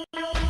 you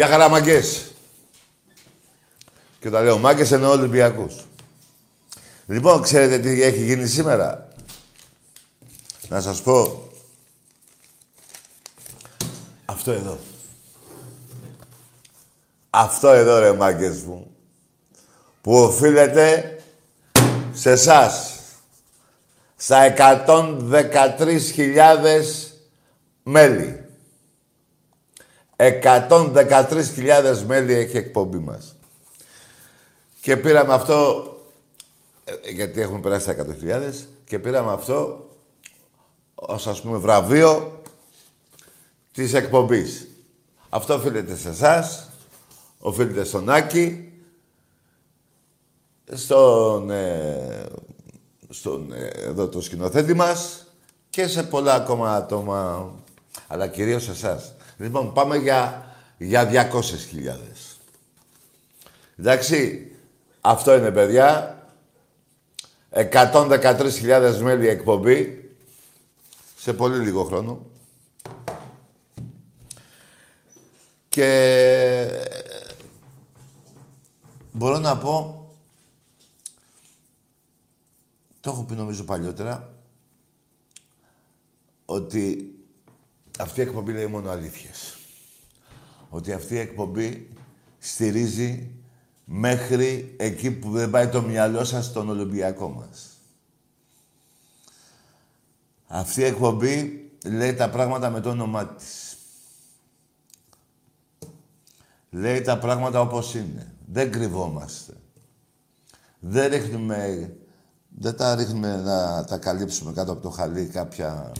Για χαραμαγκές. Και τα λέω μάγκες εννοώ Ολυμπιακούς. Λοιπόν, ξέρετε τι έχει γίνει σήμερα; Να σας πω. Αυτό εδώ. Αυτό εδώ ρε μάγκες μου. Που οφείλεται σε εσάς. Στα 113.000 μέλη. 113.000 μέλη έχει εκπομπή μας. Και πήραμε αυτό, ε, γιατί έχουμε περάσει τα 100.000, και πήραμε αυτό ως ας πούμε βραβείο της εκπομπής. Αυτό οφείλεται σε εσάς, οφείλεται στον Άκη, στον, ε, στον ε, εδώ το σκηνοθέτη μας και σε πολλά ακόμα άτομα, αλλά κυρίως σε εσάς. Λοιπόν, πάμε για, για 200.000. Εντάξει, αυτό είναι παιδιά. 113.000 μέλη εκπομπή σε πολύ λίγο χρόνο. Και μπορώ να πω, το έχω πει νομίζω παλιότερα, ότι αυτή η εκπομπή λέει μόνο αλήθειες. Ότι αυτή η εκπομπή στηρίζει μέχρι εκεί που δεν πάει το μυαλό σας στον Ολυμπιακό μας. Αυτή η εκπομπή λέει τα πράγματα με το όνομά της. Λέει τα πράγματα όπως είναι. Δεν κρυβόμαστε. Δεν ρίχνουμε... Δεν τα ρίχνουμε να τα καλύψουμε κάτω από το χαλί κάποια...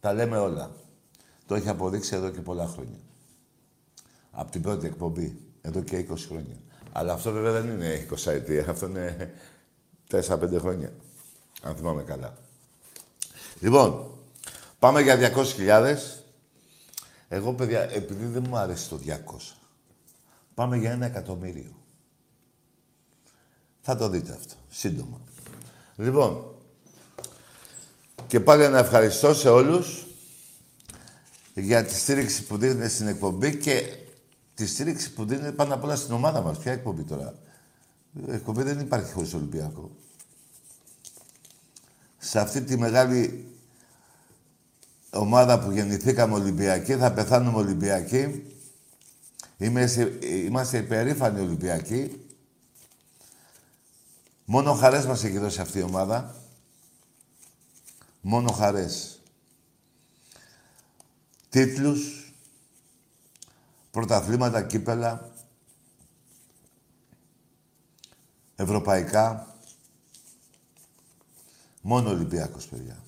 Τα λέμε όλα. Το έχει αποδείξει εδώ και πολλά χρόνια. Από την πρώτη εκπομπή, εδώ και 20 χρόνια. Αλλά αυτό βέβαια δεν είναι 20 ετία, αυτό είναι 4-5 χρόνια. Αν θυμάμαι καλά. Λοιπόν, πάμε για 200.000. Εγώ, παιδιά, επειδή δεν μου αρέσει το 200, πάμε για ένα εκατομμύριο. Θα το δείτε αυτό, σύντομα. Λοιπόν, και πάλι να ευχαριστώ σε όλους για τη στήριξη που δίνετε στην εκπομπή και τη στήριξη που δίνετε πάνω απ' όλα στην ομάδα μας. Ποια εκπομπή τώρα; Η εκπομπή δεν υπάρχει χωρίς Ολυμπιακό. Σε αυτή τη μεγάλη ομάδα που γεννηθήκαμε Ολυμπιακοί, θα πεθάνουμε Ολυμπιακοί. Είμαστε, είμαστε υπερήφανοι Ολυμπιακοί. Μόνο χαρές μας έχει δώσει αυτή η ομάδα. Μόνο χαρές τίτλους, πρωταθλήματα, κύπελα, ευρωπαϊκά. Μόνο Ολυμπιακός, παιδιά.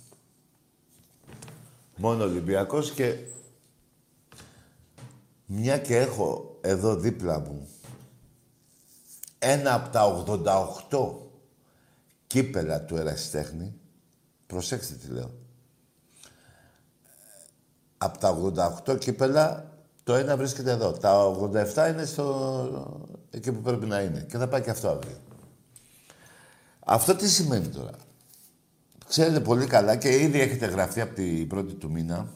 Μόνο Ολυμπιακός και μια και έχω εδώ δίπλα μου ένα από τα 88 κύπελα του Ερασιτέχνη, προσέξτε τι λέω, από τα 88 κύπελα, το ένα βρίσκεται εδώ. Τα 87 είναι στο... εκεί που πρέπει να είναι. Και θα πάει και αυτό αύριο. Αυτό τι σημαίνει τώρα; Ξέρετε πολύ καλά και ήδη έχετε γραφτεί από την πρώτη του μήνα.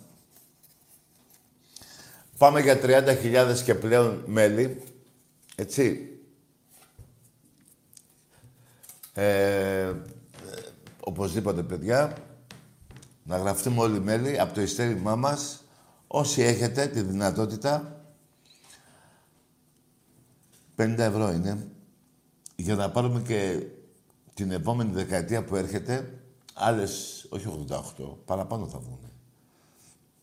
Πάμε για 30.000 και πλέον μέλη. Έτσι. Ε, οπωσδήποτε, παιδιά να γραφτούμε όλοι μέλη από το ειστέρημά μας, όσοι έχετε τη δυνατότητα, 50 ευρώ είναι, για να πάρουμε και την επόμενη δεκαετία που έρχεται, άλλες, όχι 88, παραπάνω θα βγουν.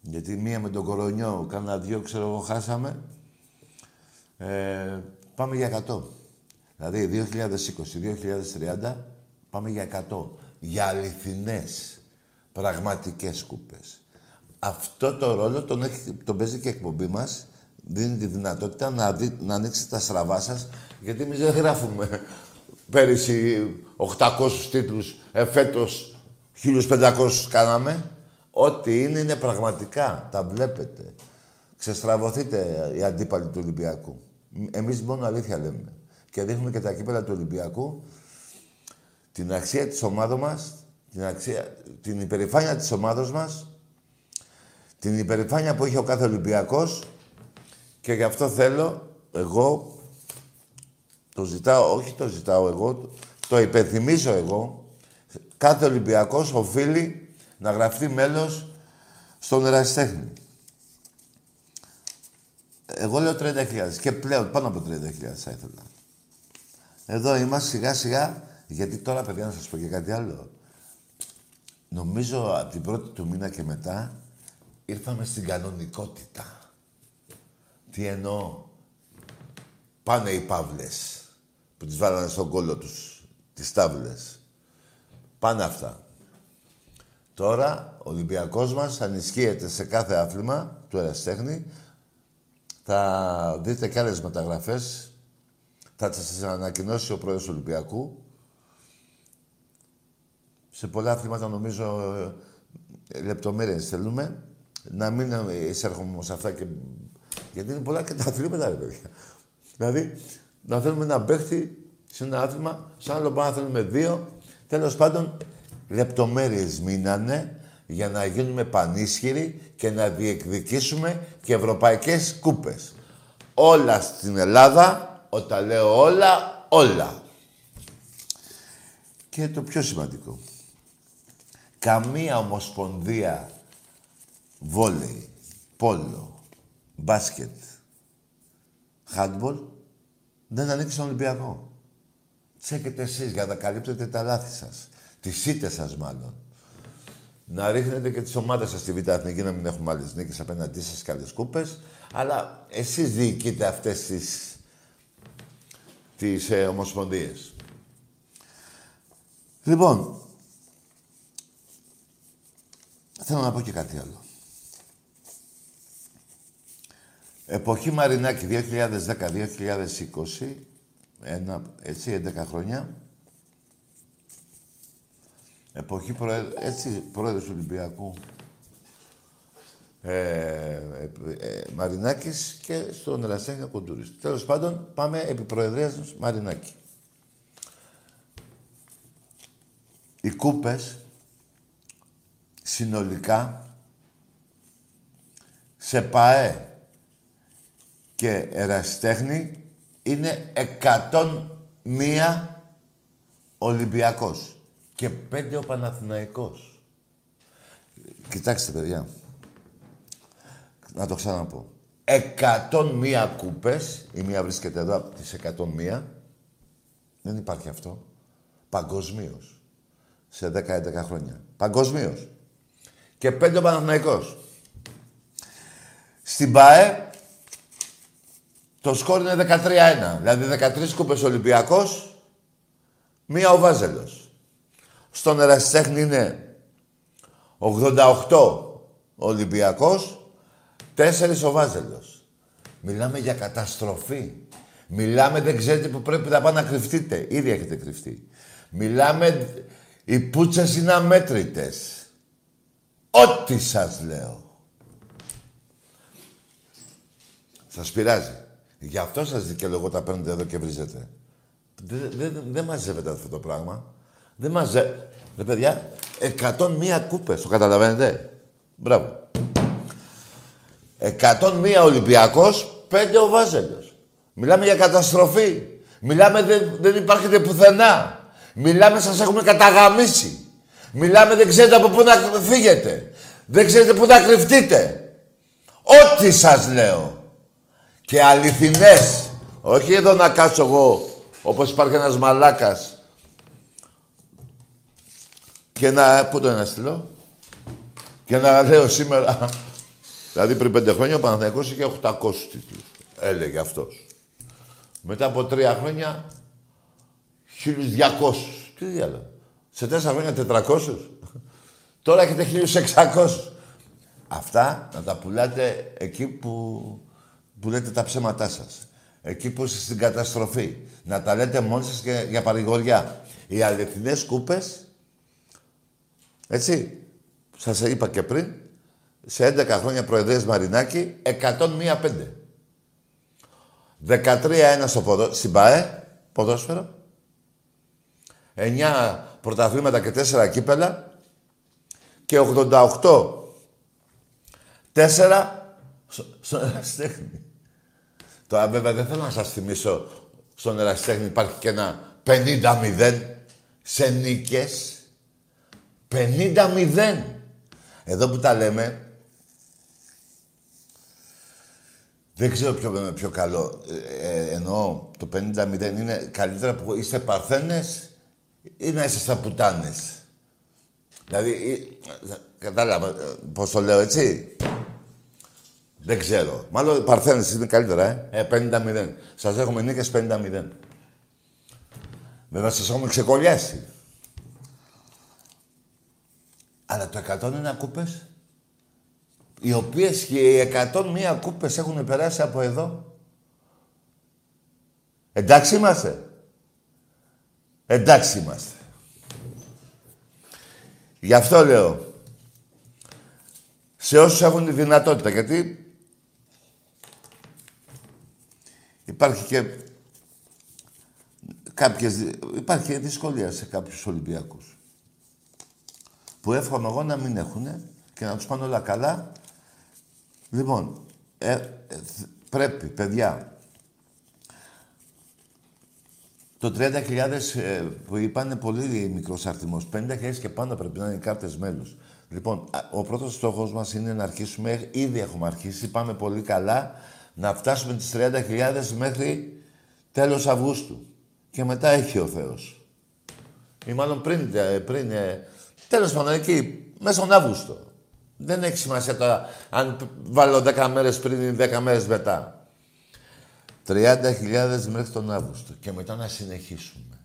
Γιατί μία με τον κορονιό, κάνα δυο, ξέρω εγώ, χάσαμε. Ε, πάμε για 100. Δηλαδή, 2020-2030, πάμε για 100. Για αληθινές πραγματικές κούπες. Αυτό το ρόλο τον, έχει, τον παίζει και η εκπομπή μας. Δίνει τη δυνατότητα να, δει, να ανοίξει τα στραβά σας, γιατί εμείς δεν γράφουμε πέρυσι 800 τίτλους, εφέτος 1500 κάναμε. Ό,τι είναι, είναι πραγματικά. Τα βλέπετε. Ξεστραβωθείτε οι αντίπαλοι του Ολυμπιακού. Εμείς μόνο αλήθεια λέμε. Και δείχνουμε και τα κύπελα του Ολυμπιακού την αξία της ομάδας μας την, αξία, την υπερηφάνεια της ομάδας μας, την υπερηφάνεια που έχει ο κάθε Ολυμπιακός Και γι' αυτό θέλω εγώ, το ζητάω, όχι το ζητάω εγώ, το υπενθυμίζω εγώ, κάθε Ολυμπιακός οφείλει να γραφτεί μέλος στον ερασιτέχνη. Εγώ λέω 30.000 και πλέον πάνω από 30.000 θα ήθελα. Εδώ είμαστε σιγά σιγά, γιατί τώρα παιδιά να σας πω και κάτι άλλο. Νομίζω από την πρώτη του μήνα και μετά ήρθαμε στην κανονικότητα. Τι εννοώ; Πάνε οι παύλες που τις βάλανε στον κόλλο τους. Τις τάβλες. Πάνε αυτά. Τώρα ο Ολυμπιακός μας ανισχύεται σε κάθε άθλημα του εραστέχνη. Θα δείτε και άλλες μεταγραφές. Θα σας ανακοινώσει ο πρόεδρος του Ολυμπιακού. Σε πολλά αθλήματα νομίζω ε, λεπτομέρειες θέλουμε. Να μην εισέρχομαι σε αυτά και... Γιατί είναι πολλά και τα αθλήματα, ρε παιδιά. Δηλαδή, να θέλουμε ένα παίχτη σε ένα άθλημα, σαν άλλο πάνω να θέλουμε δύο. Τέλος πάντων, λεπτομέρειες μείνανε για να γίνουμε πανίσχυροι και να διεκδικήσουμε και ευρωπαϊκές κούπες. Όλα στην Ελλάδα, όταν λέω όλα, όλα. Και το πιο σημαντικό. Καμία ομοσπονδία βόλεϊ, πόλο, μπάσκετ, χάντμπολ δεν ανήκει στον Ολυμπιακό. Τσέκετε εσείς για να καλύπτετε τα λάθη σας. Τις ήττες σας μάλλον. Να ρίχνετε και τις ομάδες σας στη Β' Εθνική, να μην έχουμε άλλες νίκες απέναντί σας και άλλες κούπες. Αλλά εσείς διοικείτε αυτές τις, τις ε, ομοσπονδίες. Λοιπόν, θέλω να πω και κάτι άλλο. Εποχή Μαρινάκη 2010-2020, ένα, έτσι, 11 χρόνια. Εποχή προέ... έτσι, πρόεδρος του Ολυμπιακού ε, ε, ε, Μαρινάκης και στον Ερασέγγα Κοντούρης. Τέλος πάντων, πάμε επί προεδρίας Μαρινάκη. Οι κούπες συνολικά σε ΠΑΕ και ερασιτέχνη είναι 101 Ολυμπιακός και 5 ο Παναθηναϊκός. Κοιτάξτε, παιδιά. Να το ξαναπώ. 101 κούπες, η μία βρίσκεται εδώ από τις 101. Δεν υπάρχει αυτό. Παγκοσμίως. Σε 10-11 χρόνια. Παγκοσμίως. Και 5 ο Παναθηναϊκός. Στην ΠΑΕ το σκορ είναι 13-1. Δηλαδή 13 κούπες Ολυμπιακός, μία ο Βάζελος. Στον Ερασιτέχνη είναι 88 Ολυμπιακός, 4 ο Βάζελος. Μιλάμε για καταστροφή. Μιλάμε, δεν ξέρετε που πρέπει να πάνε να κρυφτείτε. Ήδη έχετε κρυφτεί. Μιλάμε, οι πούτσες είναι αμέτρητες. Ό,τι σας λέω. Σας πειράζει. Γι' αυτό σας δικαιολογώ τα παίρνετε εδώ και βρίζετε. Δεν δε, δε μαζεύεται αυτό το πράγμα. Δεν μαζεύεται. Ρε παιδιά, 101 κούπες, το καταλαβαίνετε. Μπράβο. 101 Ολυμπιακός, 5 ο Βάζελο. Μιλάμε για καταστροφή. Μιλάμε δεν, δεν υπάρχετε πουθενά. Μιλάμε σας έχουμε καταγαμίσει. Μιλάμε δεν ξέρετε από πού να φύγετε. Δεν ξέρετε πού να κρυφτείτε. Ό,τι σας λέω και αληθινές. Όχι εδώ να κάτσω εγώ, όπως υπάρχει ένας μαλάκας. Και να... Πού το ένα στείλω. Και να λέω σήμερα... δηλαδή πριν πέντε χρόνια ο Παναθηναϊκός είχε 800 τίτλους. Έλεγε αυτός. Μετά από τρία χρόνια 1200. Τι διάλογο. Σε τέσσερα χρόνια 400. Τώρα έχετε 1600. Αυτά να τα πουλάτε εκεί που που λέτε τα ψέματά σας. Εκεί που είστε στην καταστροφή. Να τα λέτε μόνοι σας και για παρηγοριά. Οι αληθινές κούπες, έτσι, σας είπα και πριν, σε 11 χρόνια Προεδρίας Μαρινάκη, 101-5. 13-1 στο ποδο... στην ΠΑΕ, ποδόσφαιρο. 9 πρωταθλήματα και 4 κύπελα. Και 88 4 στον Τώρα βέβαια δεν θέλω να σας θυμίσω στον Εραστέχνη υπάρχει και ένα 50-0 σε νίκες. 50-0. Εδώ που τα λέμε, δεν ξέρω ποιο πιο καλό. Ε, ε εννοώ, το 50-0 είναι καλύτερα που είστε παρθένες ή να είστε στα πουτάνες. Δηλαδή, κατάλαβα ε, πώς το λέω έτσι; Δεν ξέρω. Μάλλον παρθένες είναι καλύτερα, ε. ε 50-0. Σας έχουμε νίκες 50-0. Βέβαια σας έχουμε ξεκολλιάσει. Αλλά το 101 κούπες, οι οποίες και οι 101 κούπες έχουν περάσει από εδώ. Εντάξει είμαστε. Εντάξει είμαστε. Γι' αυτό λέω, σε όσους έχουν τη δυνατότητα, γιατί υπάρχει και κάποιες, υπάρχει και δυσκολία σε κάποιους Ολυμπιακούς. Που εύχομαι εγώ να μην έχουν και να τους πάνε όλα καλά. Λοιπόν, ε, ε, πρέπει, παιδιά, το 30.000 ε, που είπαν πολύ μικρός αριθμός. 50.000 και πάνω πρέπει να είναι οι κάρτες μέλους. Λοιπόν, ο πρώτος στόχος μας είναι να αρχίσουμε, ήδη έχουμε αρχίσει, πάμε πολύ καλά, να φτάσουμε τις 30.000 μέχρι τέλος Αυγούστου. Και μετά έχει ο Θεός. Ή μάλλον πριν, ε, πριν ε, τέλος πάντων εκεί, μέσα στον Αύγουστο. Δεν έχει σημασία τώρα αν βάλω 10 μέρες πριν ή 10 μέρες μετά. 30.000 μέχρι τον Αύγουστο και μετά να συνεχίσουμε.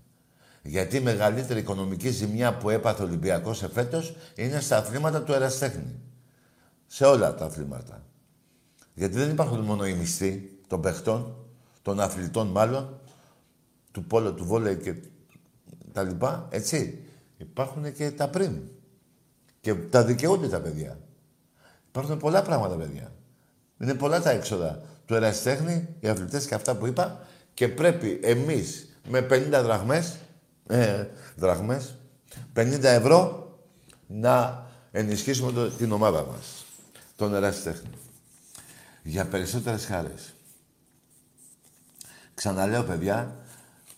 Γιατί η μεγαλύτερη οικονομική ζημιά που έπαθε ο Ολυμπιακός εφέτος είναι στα αθλήματα του Εραστέχνη. Σε όλα τα αθλήματα. Γιατί δεν υπάρχουν μόνο οι μισθοί των παιχτών, των αθλητών μάλλον, του πόλο, του βόλεϊ και τα λοιπά, έτσι. Υπάρχουν και τα πριν. Και τα δικαιούνται τα παιδιά. Υπάρχουν πολλά πράγματα, παιδιά. Είναι πολλά τα έξοδα του ερασιτέχνη, οι αθλητές και αυτά που είπα, και πρέπει εμείς με 50 δραχμές, ε, δραχμές 50 ευρώ, να ενισχύσουμε το, την ομάδα μας, τον ερασιτέχνη. Για περισσότερες χάρες. Ξαναλέω, παιδιά,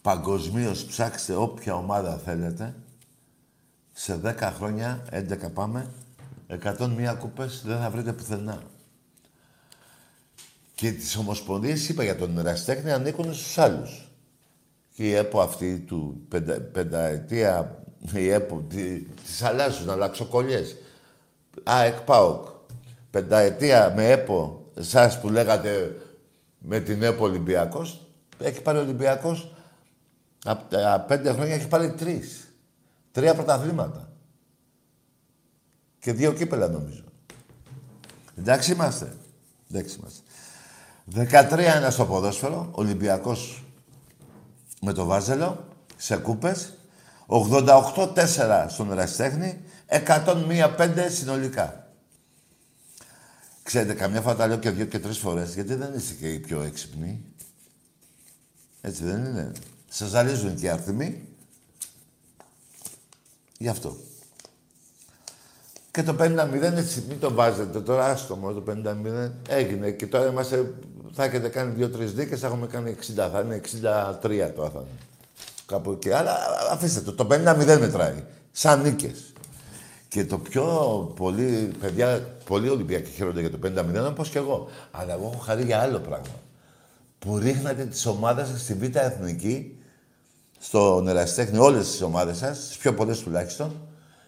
παγκοσμίως ψάξτε όποια ομάδα θέλετε. Σε 10 χρόνια, 11 πάμε, 101 κούπες δεν θα βρείτε πουθενά. Και τις ομοσπονδίες, είπα για τον εραστέχνη, ανήκουν στους άλλους. Και η ΕΠΟ αυτή του πεντα, πενταετία, η ΕΠΟ, τη, τις αλλάζουν, να αλλάξω κολλιές. Α, εκπάοκ. Πενταετία με ΕΠΟ, εσάς που λέγατε με την ΕΠΟ Ολυμπιακός, έχει πάρει ο Ολυμπιακός, από τα πέντε χρόνια έχει πάρει τρεις. Τρία πρωταθλήματα. Και δύο κύπελα νομίζω. Εντάξει είμαστε. Εντάξει είμαστε. 13 ένα στο ποδόσφαιρο, Ολυμπιακός με το Βάζελο, σε κούπες. 88-4 στον Εραστέχνη, 101-5 συνολικά. Ξέρετε, καμιά φορά τα λέω και δύο και τρεις φορές, γιατί δεν είστε και οι πιο έξυπνοι. Έτσι δεν είναι. Σας ζαλίζουν και οι αριθμοί. Γι' αυτό. Και το 50-0 έτσι, μην το βάζετε τώρα, άστο μόνο το 50-0. Έγινε και τώρα είμαστε θα έχετε κάνει δύο-τρεις δίκες, θα έχουμε κάνει 60. Θα είναι 63 το θα Κάπου εκεί. Αλλά αφήστε το. Το 50-0 μετράει. Σαν νίκες. Και το πιο πολύ, παιδιά, πολλοί Ολυμπιακοί χαίρονται για το 50-0, όπως και εγώ. Αλλά εγώ έχω χαρεί για άλλο πράγμα. Που ρίχνατε τις ομάδες σας στη Β' Εθνική, στο Νεραστέχνη, όλες τις ομάδες σας, τις πιο πολλές τουλάχιστον,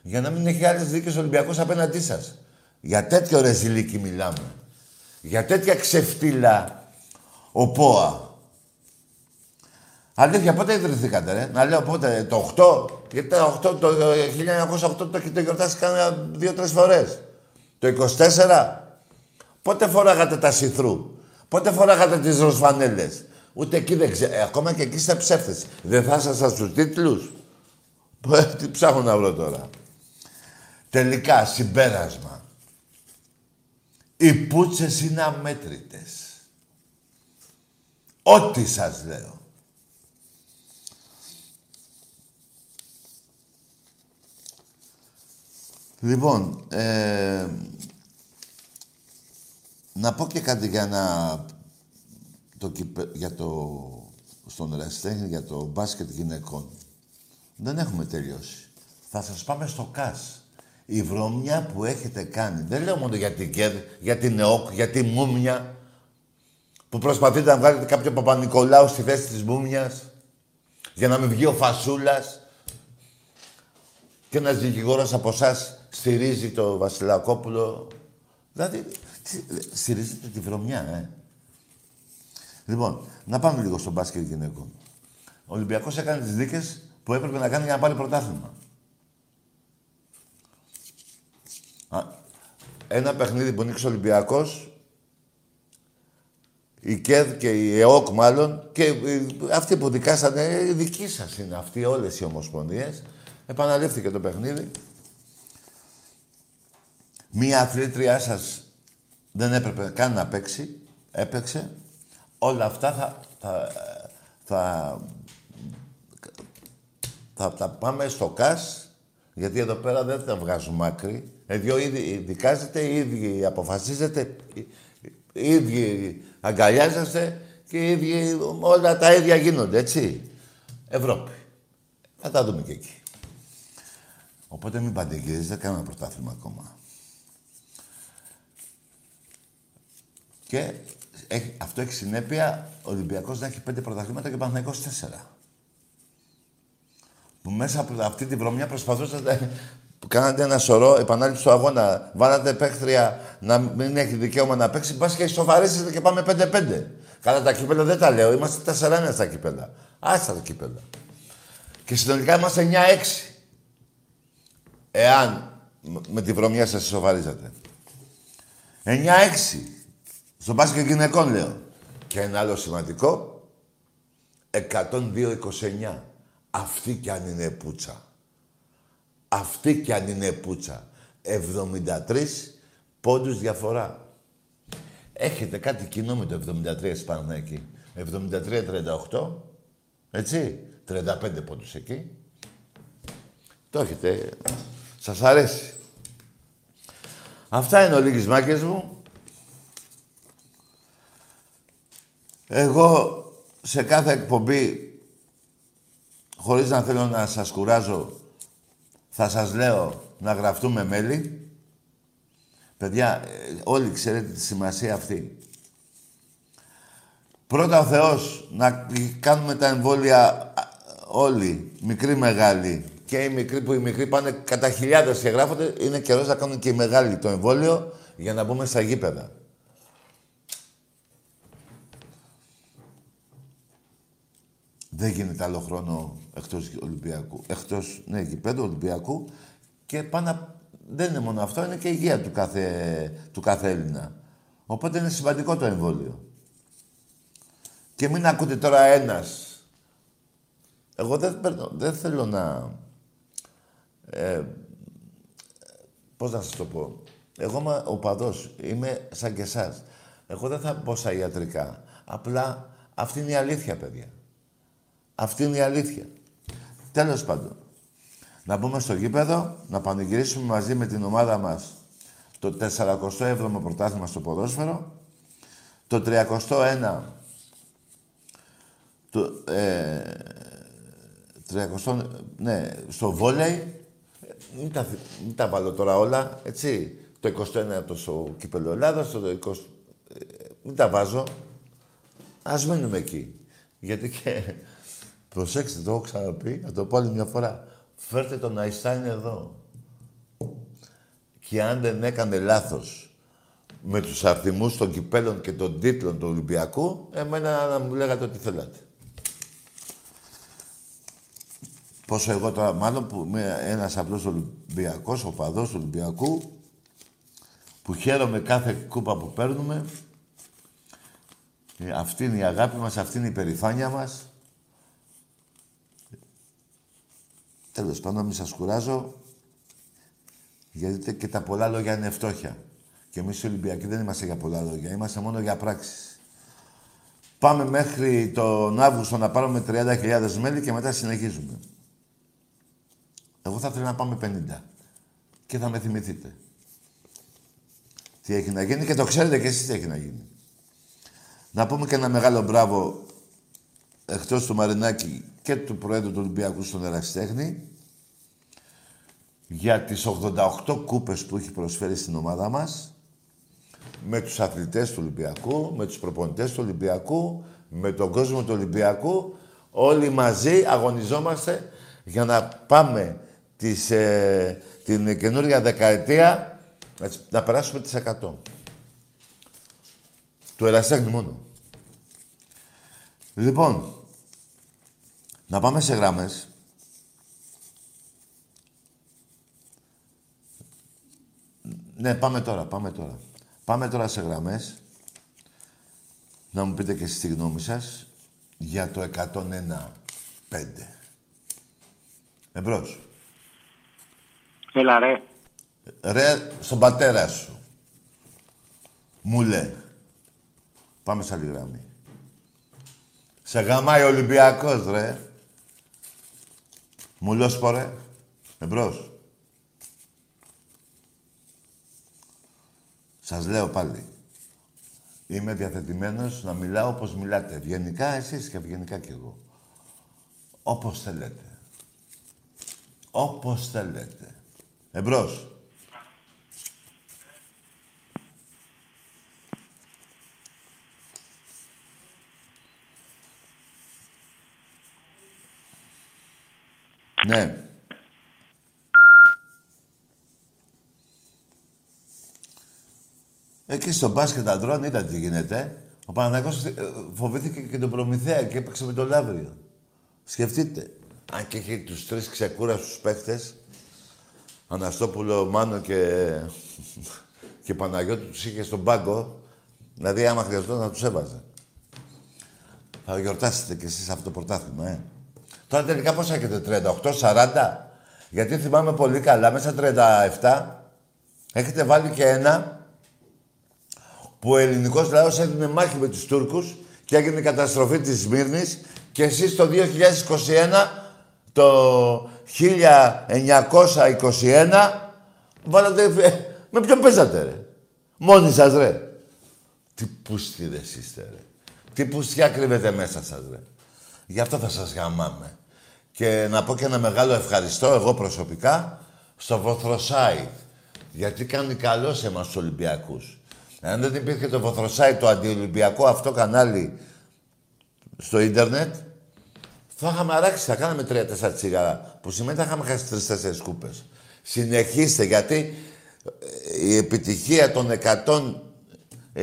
για να μην έχει άλλες δίκες Ολυμπιακός απέναντί σας. Για τέτοιο ρεζιλίκι μιλάμε. Για τέτοια ξεφτύλα ο ΠΟΑ. Αλήθεια, πότε ιδρυθήκατε, ρε; Να λέω πότε, το 8. Γιατί το 8, το 1908 το έχετε γιορτάσει κάνα δύο-τρεις φορές. Το 24. Πότε φοράγατε τα σιθρού; Πότε φοράγατε τις ροσφανέλες; Ούτε εκεί δεν ξέρω. Ε, ακόμα και εκεί είστε ψεύτες. Δεν θα ήσασταν στους τίτλους. Τι ψάχνω να βρω τώρα. Τελικά, συμπέρασμα. Οι πούτσες είναι αμέτρητες. Ό,τι σας λέω. Λοιπόν, ε, να πω και κάτι για να το, για το, στον Ρεστέχνη για το μπάσκετ γυναικών. Δεν έχουμε τελειώσει. Θα σας πάμε στο ΚΑΣ. Η βρωμιά που έχετε κάνει, δεν λέω μόνο για την ΚΕΔ, για την ΕΟΚ, για τη Μούμια, που προσπαθείτε να βγάλετε κάποιο Παπα-Νικολάου στη θέση της Μούμιας, για να μην βγει ο Φασούλας και ένας δικηγόρος από εσάς στηρίζει το Βασιλακόπουλο. Δηλαδή, στηρίζετε τη βρωμιά, ε. Λοιπόν, να πάμε λίγο στο μπάσκετ γυναικών. Ο Ολυμπιακός έκανε τις δίκες που έπρεπε να κάνει για να πάρει πρωτάθλημα. Ένα παιχνίδι που νίξει ο Ολυμπιακός, η ΚΕΔ και η ΕΟΚ μάλλον, και αυτοί που δικάσανε, οι δικοί σας είναι αυτοί όλες οι ομοσπονδίες. Επαναλήφθηκε το παιχνίδι. Μία αθλήτριά σας δεν έπρεπε καν να παίξει, έπαιξε. Όλα αυτά θα, θα, θα, θα τα πάμε στο ΚΑΣ, γιατί εδώ πέρα δεν τα βγάζουμε άκρη. Εδώ ήδη δικάζετε, ήδη αποφασίζετε, ήδη αγκαλιάζεστε και ήδη όλα τα ίδια γίνονται, έτσι. Ευρώπη. Θα τα δούμε και εκεί. Οπότε μην παντεγυρίζετε, κάνουμε πρωτάθλημα ακόμα. Και έχει, αυτό έχει συνέπεια ο Ολυμπιακός να έχει πέντε πρωταθλήματα και ο Παναθηναϊκός τέσσερα. Που μέσα από αυτή την βρωμιά προσπαθούσατε Κάνατε ένα σωρό επανάληψη του αγώνα. Βάλατε παίχτρια να μην έχει δικαίωμα να παίξει. Πα και σοβαρήσετε και πάμε 5-5. Καλά, τα κύπελα δεν τα λέω. Είμαστε 4-1 στα κύπελα. Άστα τα κύπελα. Και συνολικά είμαστε 9-6. Εάν με τη βρωμιά σας σοβαρίζατε. 9-6. Στο μπάσκετ γυναικών λέω. Και ένα άλλο σημαντικό. 102-29. Αυτή κι αν είναι πουτσα. Αυτή κι αν είναι πουτσα. 73 πόντους διαφορά. Έχετε κάτι κοινό με το 73 πάνω εκεί. 73-38, έτσι. 35 πόντους εκεί. Το έχετε. Σας αρέσει. Αυτά είναι ο λίγης μάκες μου. Εγώ σε κάθε εκπομπή, χωρίς να θέλω να σας κουράζω, θα σας λέω να γραφτούμε μέλη. Παιδιά, ε, όλοι ξέρετε τη σημασία αυτή. Πρώτα ο Θεός, να κάνουμε τα εμβόλια όλοι, μικροί, μεγάλοι. Και οι μικροί που οι μικροί πάνε κατά χιλιάδες και γράφονται, είναι καιρός να κάνουν και οι μεγάλοι το εμβόλιο για να μπούμε στα γήπεδα. Δεν γίνεται άλλο χρόνο εκτός Ολυμπιακού. Εκτός, ναι, γηπέδου Ολυμπιακού και πάνω, δεν είναι μόνο αυτό, είναι και η υγεία του κάθε, του κάθε Έλληνα. Οπότε είναι σημαντικό το εμβόλιο. Και μην ακούτε τώρα ένας. Εγώ δεν, δεν θέλω να... Ε, πώς να σας το πω. Εγώ είμαι οπαδός. Είμαι σαν και εσάς. Εγώ δεν θα πω στα ιατρικά. Απλά αυτή είναι η αλήθεια, παιδιά. Αυτή είναι η αλήθεια. Τέλος πάντων. Να μπούμε στο γήπεδο, να πανηγυρίσουμε μαζί με την ομάδα μας το 47ο πρωτάθλημα στο ποδόσφαιρο, το 31 το, ε, 30, ναι, στο βόλεϊ, μην τα, μην τα βάλω τώρα όλα, έτσι. Το 21 το στο κύπελο Ελλάδας, το 20... Ε, μην τα βάζω. Ας μείνουμε εκεί. Γιατί και Προσέξτε, το έχω ξαναπεί, θα το πω άλλη μια φορά. Φέρτε τον Αϊστάιν εδώ. Και αν δεν έκανε λάθος με τους αριθμούς των κυπέλων και των τίτλων του Ολυμπιακού, εμένα να μου λέγατε ό,τι θέλατε. Πόσο εγώ τώρα, μάλλον που είμαι ένας απλός Ολυμπιακός, οπαδός του Ολυμπιακού, που χαίρομαι κάθε κούπα που παίρνουμε. Ε, αυτή είναι η αγάπη μας, αυτή είναι η περηφάνεια μας. Τέλος πάντων, μην σας κουράζω, γιατί και τα πολλά λόγια είναι φτώχεια. Και εμείς οι Ολυμπιακοί δεν είμαστε για πολλά λόγια, είμαστε μόνο για πράξεις. Πάμε μέχρι τον Αύγουστο να πάρουμε 30.000 μέλη και μετά συνεχίζουμε. Εγώ θα ήθελα να πάμε 50. Και θα με θυμηθείτε. Τι έχει να γίνει και το ξέρετε και εσείς τι έχει να γίνει. Να πούμε και ένα μεγάλο μπράβο εκτός του Μαρινάκη και του Προέδρου του Ολυμπιακού στον Εραστέχνη για τις 88 κούπες που έχει προσφέρει στην ομάδα μας με τους αθλητές του Ολυμπιακού, με τους προπονητές του Ολυμπιακού, με τον κόσμο του Ολυμπιακού. Όλοι μαζί αγωνιζόμαστε για να πάμε τις, ε, την καινούργια δεκαετία να περάσουμε τις 100. Του Εραστέχνη μόνο. Λοιπόν, να πάμε σε γράμμες. Ναι, πάμε τώρα, πάμε τώρα. Πάμε τώρα σε γραμμές. Να μου πείτε και εσείς τη γνώμη σας για το 101-5. Εμπρός. Έλα ρε. Ρε, στον πατέρα σου. Μου λέει. Πάμε σε άλλη γραμμή. Σε γαμάει ο Ολυμπιακός, ρε. Μου λέω σπορέ. Εμπρός. Σας λέω πάλι. Είμαι διαθετημένος να μιλάω όπως μιλάτε. Ευγενικά εσείς και ευγενικά κι εγώ. Όπως θέλετε. Όπως θέλετε. Εμπρός. Ναι. Εκεί στο μπάσκετ αντρών είδατε τι γίνεται. Ο Παναγιώτης ε, φοβήθηκε και τον Προμηθέα και έπαιξε με τον Λαύριο. Σκεφτείτε. Αν και έχει τους τρεις ξεκούραστους παίχτες, Αναστόπουλο, Μάνο και, και Παναγιώτη τους είχε στον πάγκο, δηλαδή άμα χρειαζόταν να τους έβαζε. Θα γιορτάσετε κι εσείς αυτό το πρωτάθλημα, ε. Τώρα τελικά πώς έχετε, 38-40. Γιατί θυμάμαι πολύ καλά, μέσα 37 έχετε βάλει και ένα που ο ελληνικός λαός έδινε μάχη με τους Τούρκους και έγινε η καταστροφή της Σμύρνης και εσείς το 2021, το 1921, βάλατε... Με ποιον παίζατε, ρε; Μόνοι σας, ρε; Τι πούστιδες είστε, ρε; Τι πουστιά κρύβεται μέσα σας, ρε; Γι' αυτό θα σας γαμάμε. Και να πω και ένα μεγάλο ευχαριστώ, εγώ προσωπικά, στο Βοθροσάι. Γιατί κάνει καλό σε εμάς τους Ολυμπιακούς. Αν δεν υπήρχε το Βοθροσάι, το αντιολυμπιακό αυτό κανάλι στο ίντερνετ, θα είχαμε αράξει, θα κάναμε τρία-τέσσερα τσιγάρα. Που σημαίνει θα είχαμε χάσει τρει-τέσσερι κούπες. Συνεχίστε, γιατί ε, η επιτυχία των 100,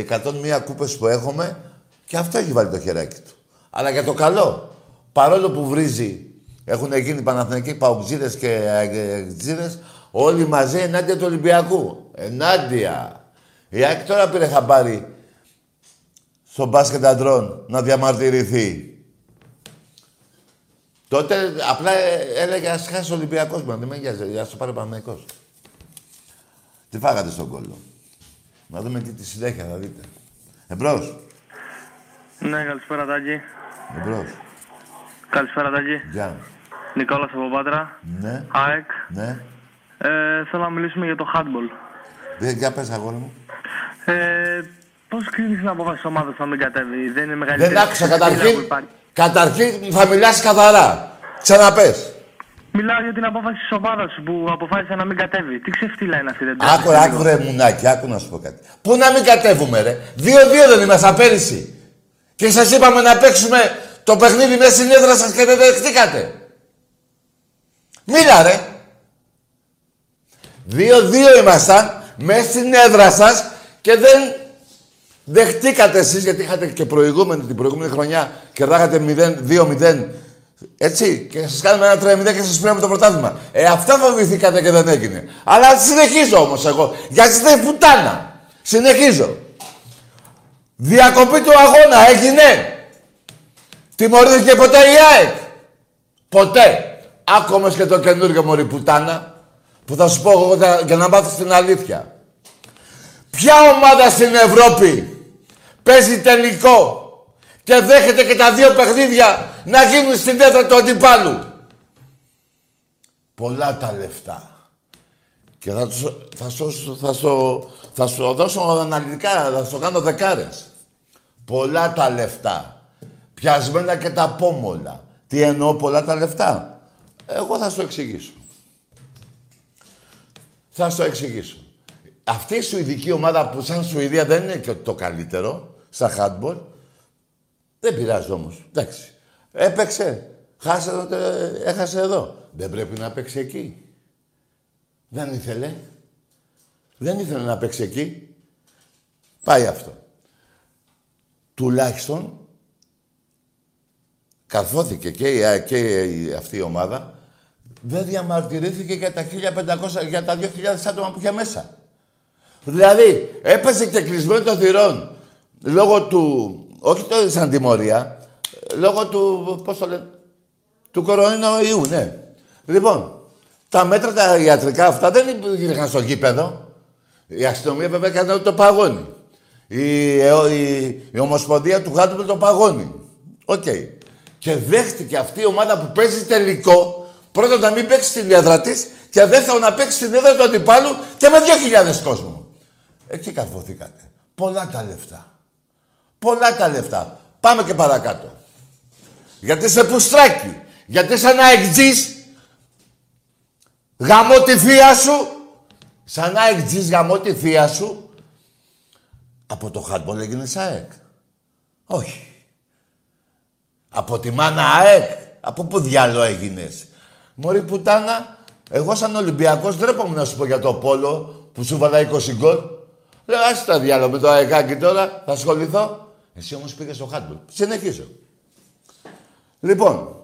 101 κούπες που έχουμε, και αυτό έχει βάλει το χεράκι του. Αλλά για το καλό. Παρόλο που βρίζει, έχουν γίνει Παναθηναϊκοί Παουτζίδες και Αγτζίδες, όλοι μαζί ενάντια του Ολυμπιακού. Ενάντια. Η ΑΕΚ τώρα πήρε χαμπάρι στο μπάσκετ αντρών να διαμαρτυρηθεί. Τότε απλά έλεγε ας χάσει ο Ολυμπιακός μου, δεν με νοιάζει, ας το πάρει ο Παναθηναϊκός. Τι φάγατε στον κόλλο; Να δούμε και τη συνέχεια, θα δείτε. Εμπρός. Ναι, καλησπέρα Τάκη. Εμπρός. Καλησπέρα Τάκη. Γεια. Νικόλας από Πάτρα. Ναι. ΑΕΚ. Ναι. Ε, θέλω να μιλήσουμε για το handball. Ε, Για πες, αγόρι μου. Ε, πώς κρίνεις την απόφαση της ομάδας να μην κατέβει; Δεν είναι μεγαλύτερη Δεν άκουσα ξεφτύλα που καταρχήν. υπάρχει. Καταρχήν θα μιλάς καθαρά. Ξαναπες. Μιλάω για την απόφαση της ομάδας που αποφάσισε να μην κατέβει. Τι ξεφτύλα είναι αυτή, δεν το Άκου, άκουσα άκου λίγο. ρε μουνάκι, άκου να σου πω κάτι. Πού να μην κατέβουμε ρε; Δύο-δύο δεν ήμασταν πέρυσι. Και σας είπαμε να παίξουμε το παιχνίδι μέσα στην έδρα σας και δεν δεχτήκατε. Μίλα ρε. Δύο-δύο ήμασταν μέσα στην έδρα σας και δεν δεχτήκατε εσείς γιατί είχατε και προηγούμενη την προηγούμενη χρονιά και ράγατε 2-0 έτσι, και σας κάνουμε ένα 3-0 και σας πήραμε το πρωτάθλημα. Ε, αυτά φοβηθήκατε και δεν έγινε. Αλλά συνεχίζω όμως εγώ. Γιατί είστε πουτάνα. Συνεχίζω. Διακοπή του αγώνα έγινε. Τιμωρήθηκε ποτέ η ΑΕΚ. Ποτέ. Άκου όμως και το καινούργιο μωρή πουτάνα που θα σου πω εγώ για- για να μάθεις την αλήθεια. Ποια ομάδα στην Ευρώπη παίζει τελικό και δέχεται και τα δύο παιχνίδια να γίνουν στην έδρα του αντιπάλου; Πολλά τα λεφτά. Και θα, τους, θα, σου, θα, σου, θα σου δώσω αναλυτικά, θα σου κάνω δεκάρες. Πολλά τα λεφτά. Πιασμένα και τα πόμολα. Τι εννοώ πολλά τα λεφτά; Εγώ θα σου το εξηγήσω. Θα σου το εξηγήσω. Αυτή η Σουηδική ομάδα που σαν Σουηδία δεν είναι και το καλύτερο στα handball. Δεν πειράζει όμως. Εντάξει. Έπαιξε. Χάσε, έχασε εδώ. Δεν πρέπει να παίξει εκεί. Δεν ήθελε. Δεν ήθελε να παίξει εκεί. Πάει αυτό. Τουλάχιστον καθόθηκε και, και αυτή η ομάδα δεν διαμαρτυρήθηκε για τα 1500, για τα 2000 άτομα που είχε μέσα. Δηλαδή, έπεσε και κλεισμένο των θυρών λόγω του, όχι το σαν τιμωρία, λόγω του, πώς το λένε, του κορονοϊού, ναι. Λοιπόν, τα μέτρα τα ιατρικά αυτά δεν υπήρχαν στο γήπεδο. Η αστυνομία βέβαια έκανε το παγόνι. Η, η, η Ομοσπονδία του Γάτου το παγόνι. Οκ. Okay. Και δέχτηκε αυτή η ομάδα που παίζει τελικό πρώτα να μην παίξει στην έδρα της και δεύτερον να παίξει στην έδρα του αντιπάλου και με 2.000 κόσμο. Εκεί καθοθήκατε. Πολλά τα λεφτά. Πολλά τα λεφτά. Πάμε και παρακάτω. Γιατί είσαι πουστράκι. Γιατί είσαι ένα εκτζής. Γαμώ τη θεία σου. Σαν να εκτζής γαμώ τη θεία σου. Από το χάτμπολ έγινε ΑΕΚ. Όχι. Από τη μάνα ΑΕΚ. Από πού διάλο έγινες; Μωρή πουτάνα, εγώ σαν Ολυμπιακός ντρέπομαι να σου πω για το πόλο που σου βάλα 20 γκολ. Λέω, άσε τα διάλο με το αεκάκι τώρα, θα ασχοληθώ. Εσύ όμως πήγες στο χάτμπολ. Συνεχίζω. Λοιπόν,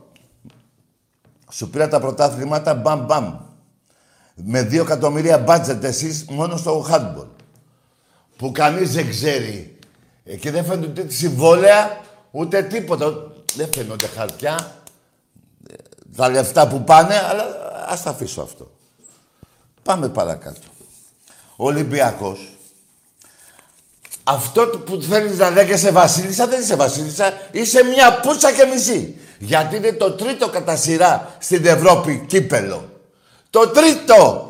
σου πήρα τα πρωτάθληματα μπαμ μπαμ. Με δύο εκατομμύρια μπάτζετ εσείς μόνο στο χάτμπολ. Που κανείς δεν ξέρει. Και δεν φαίνεται ούτε συμβόλαια, ούτε τίποτα. Δεν φαίνονται χαρτιά. Τα λεφτά που πάνε, αλλά ας τα αφήσω αυτό. Πάμε παρακάτω. Ο Ολυμπιακός αυτό που θέλεις να λέγεσαι βασίλισσα, δεν είσαι βασίλισσα. Είσαι μια πούτσα και μισή. Γιατί είναι το τρίτο κατά σειρά στην Ευρώπη κύπελο. Το τρίτο!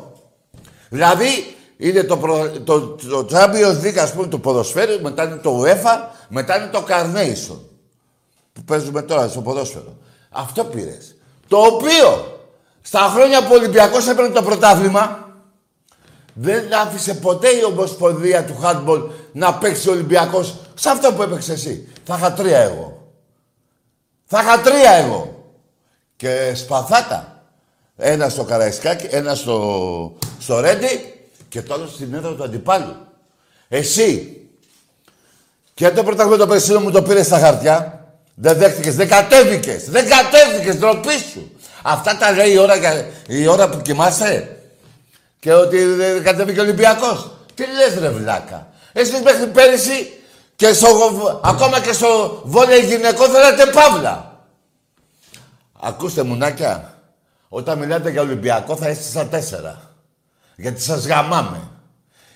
Δηλαδή, είναι το, προ... το, το Champions League, ας πούμε, του ποδοσφαίρου, μετά είναι το UEFA, μετά είναι το Carnation. Που παίζουμε τώρα στο ποδόσφαιρο. Αυτό πήρες. Το οποίο, στα χρόνια που ο Ολυμπιακός έπαιρνε το πρωτάθλημα, δεν άφησε ποτέ η Ομοσπονδία του Χάντμπολ να παίξει ο Ολυμπιακός σε αυτό που έπαιξε εσύ. Θα είχα τρία εγώ. Θα είχα τρία εγώ. Και σπαθάτα. Ένα στο Καραϊσκάκι, ένα στο, στο Ρέντι και το άλλο στην έδρα του αντιπάλου. Εσύ. Και το πρωτάθλημα το περσίνο μου το πήρες στα χαρτιά. Δεν δέχτηκες, δεν κατέβηκες. Δεν κατέβηκες, ντροπή σου. Αυτά τα λέει η ώρα, η ώρα που κοιμάσαι. Και ότι δεν κατέβηκε ο Ολυμπιακός. Τι λες ρε βλάκα. Εσείς μέχρι πέρυσι και στο, ακόμα και στο βόλεϊ γυναικό θέλατε παύλα. Ακούστε μουνάκια, όταν μιλάτε για Ολυμπιακό θα είστε στα τέσσερα. Γιατί σας γαμάμε.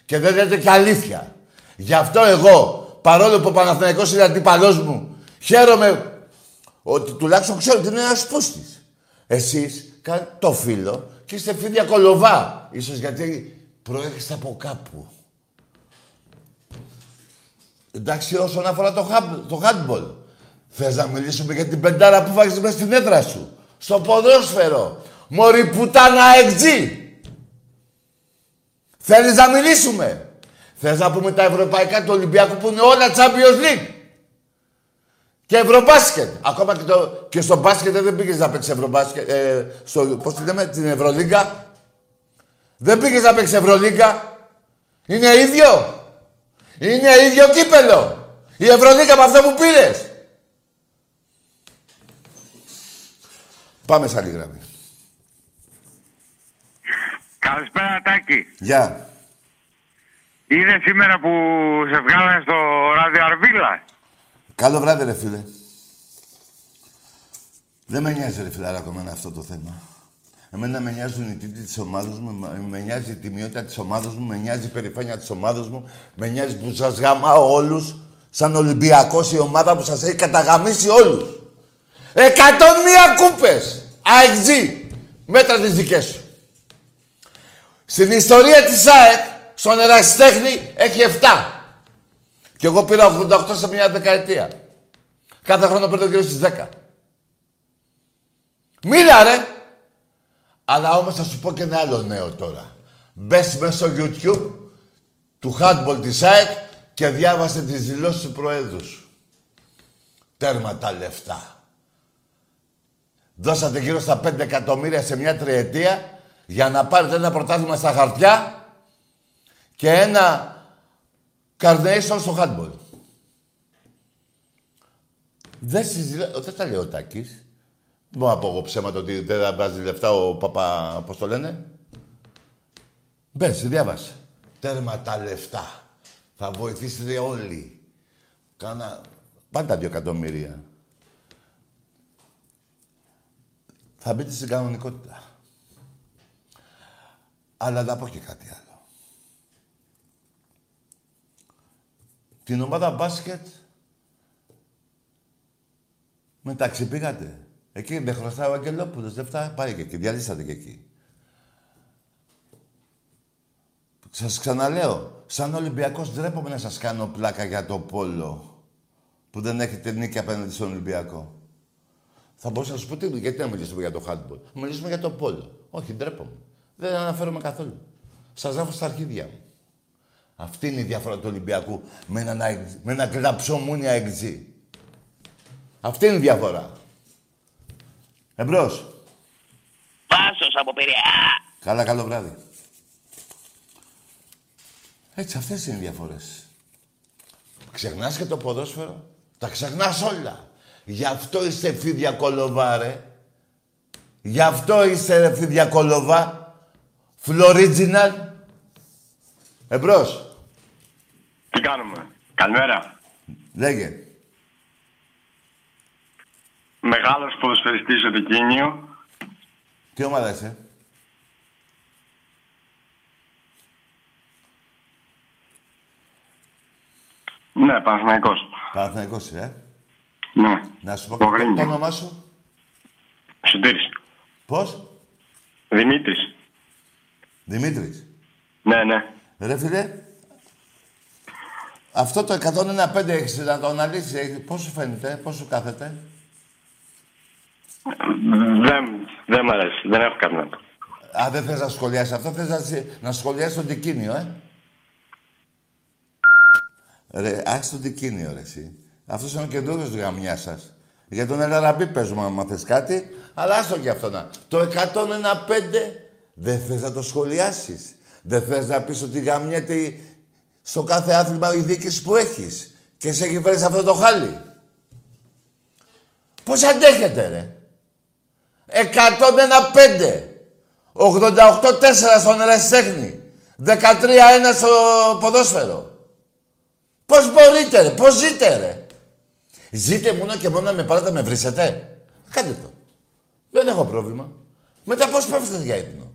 Και δεν λέτε και αλήθεια. Γι' αυτό εγώ, παρόλο που ο Παναθηναϊκός είναι αντίπαλός μου, χαίρομαι ότι τουλάχιστον ξέρω ότι είναι ένας πούστης. Εσείς κάνετε το φίλο και είστε φίδια κολοβά. Ίσως γιατί προέρχεστε από κάπου. Εντάξει, όσον αφορά το, το handball. Θες να μιλήσουμε για την πεντάρα που βάζεις μέσα στην έδρα σου. Στο ποδόσφαιρο. Μωρή πουτάνα εξή. Θέλεις να μιλήσουμε; Θες να πούμε τα ευρωπαϊκά του Ολυμπιακού που είναι όλα Champions League; Και ευρωμπάσκετ. Ακόμα και, το, και στο μπάσκετ δεν πήγες να παίξεις ευρωμπάσκετ. Ε, στο, πώς τη λέμε, την Ευρωλίγκα. Δεν πήγες να παίξεις Ευρωλίγκα. Είναι ίδιο. Είναι ίδιο κύπελο. Η Ευρωλίγκα με αυτό που πήρες. Πάμε σε άλλη γραμμή. Καλησπέρα Τάκη. Γεια. Είναι σήμερα που σε βγάλανε στο ράδιο Αρβίλα. Καλό βράδυ, ρε φίλε. Δεν με νοιάζει, ρε φιλαράκο, εμένα αυτό το θέμα. Εμένα με νοιάζουν οι τίτλοι της ομάδα μου, με νοιάζει η τιμιότητα της ομάδα μου, με νοιάζει η περηφάνεια της ομάδα μου, με νοιάζει που σας γαμάω όλους, σαν Ολυμπιακός η ομάδα που σας έχει καταγαμίσει όλους. Εκατόν μία κούπε! ΑΕΚΖ! Μέτρα τις δικές σου. Στην ιστορία της ΑΕΚ, στον ερασιτέχνη, έχει 7. Και εγώ πήρα 88 σε μια δεκαετία. Κάθε χρόνο παίρνω γύρω στις 10. Μίλα ρε! Αλλά όμως θα σου πω και ένα άλλο νέο τώρα. Μπες μέσα στο YouTube του handball της ΑΕΚ και διάβασε τις δηλώσεις του Προέδρου σου. Τέρμα τα λεφτά. Δώσατε γύρω στα 5 εκατομμύρια σε μια τριετία για να πάρετε ένα πρωτάθλημα στα χαρτιά και ένα carnation στο handball. Δεν συζητά... Δεν τα λέει ο Τάκης. Δεν μπορώ να πω εγώ ψέματα ότι δεν θα βάζει λεφτά ο παπα... Πώς το λένε; Μπες, διάβασε. Τέρμα τα λεφτά. Θα βοηθήσετε όλοι. Κάνα... Πάντα δύο εκατομμύρια. Θα μπείτε στην κανονικότητα. Αλλά να πω και κάτι άλλο. Την ομάδα μπάσκετ μεταξύ πήγατε. Εκεί δεν χρωστάει ο Αγγελόπουλος, δεν φτάνει, πάει και εκεί, διαλύσατε και εκεί. Σας ξαναλέω, σαν Ολυμπιακός ντρέπομαι να σας κάνω πλάκα για το πόλο που δεν έχετε νίκη απέναντι στον Ολυμπιακό. Θα μπορούσα να σου πω τι, γιατί να μιλήσουμε για το handball. Να μιλήσουμε για το πόλο. Όχι, ντρέπομαι. Δεν αναφέρομαι καθόλου. Σας γράφω στα αρχίδια μου. Αυτή είναι η διαφορά του Ολυμπιακού με ένα, με ένα κλαψομούνια εξή. Αυτή είναι η διαφορά. Εμπρός. Πάσος από Πειραιά. Καλά, καλό βράδυ. Έτσι, αυτές είναι οι διαφορές. Ξεχνάς και το ποδόσφαιρο. Τα ξεχνάς όλα. Γι' αυτό είσαι φίδια κολοβά, ρε. Γι' αυτό είσαι ρε φίδια κολοβά. Φλωρίτζιναλ. Εμπρός. Τι κάνουμε; Καλημέρα. Λέγε. Μεγάλος ποδοσφαιριστής ο Δικίνιο. Τι ομάδα είσαι; Ναι, Παναθηναϊκός. Παναθηναϊκός είσαι, ε; Ναι. Να σου πω Το το, Γρίνιος. το όνομά σου; Σωτήρης. Πώς; Δημήτρης. Δημήτρης. Ναι, ναι. Ρε φίλε, αυτό το 101.5 έχεις να το αναλύσεις, έχεις- πώς σου φαίνεται, πώς σου κάθεται; Δεν, δεν μ' αρέσει. Δεν έχω κάτι να πω. Α, δεν θες να σχολιάσεις αυτό, θες να, συ- να σχολιάσεις το δικίνιο, ε; Ρε, άξι το δικίνιο, ρε, εσύ. Αυτός είναι ο καινούργιος γαμιάς σας. Για τον Ελαραμπή παίζουμε, άμα θες κάτι, αλλά άστο και αυτό να. Το 101.5 δεν θες να το σχολιάσεις. Δεν θες να πεις ότι γαμιέται στο κάθε άθλημα η διοίκηση που έχεις. Και σε έχει φέρει σε αυτό το χάλι. Πώς αντέχετε, ρε; 101-5. 88-4 στον ερασιτέχνη. 13-1 στο ποδόσφαιρο. Πώς μπορείτε ρε, πώς ζείτε ρε; Ζείτε μόνο και μόνο να με πάρετε να με βρίσετε; Κάντε το. Δεν έχω πρόβλημα. Μετά πώς πέφτετε για ύπνο;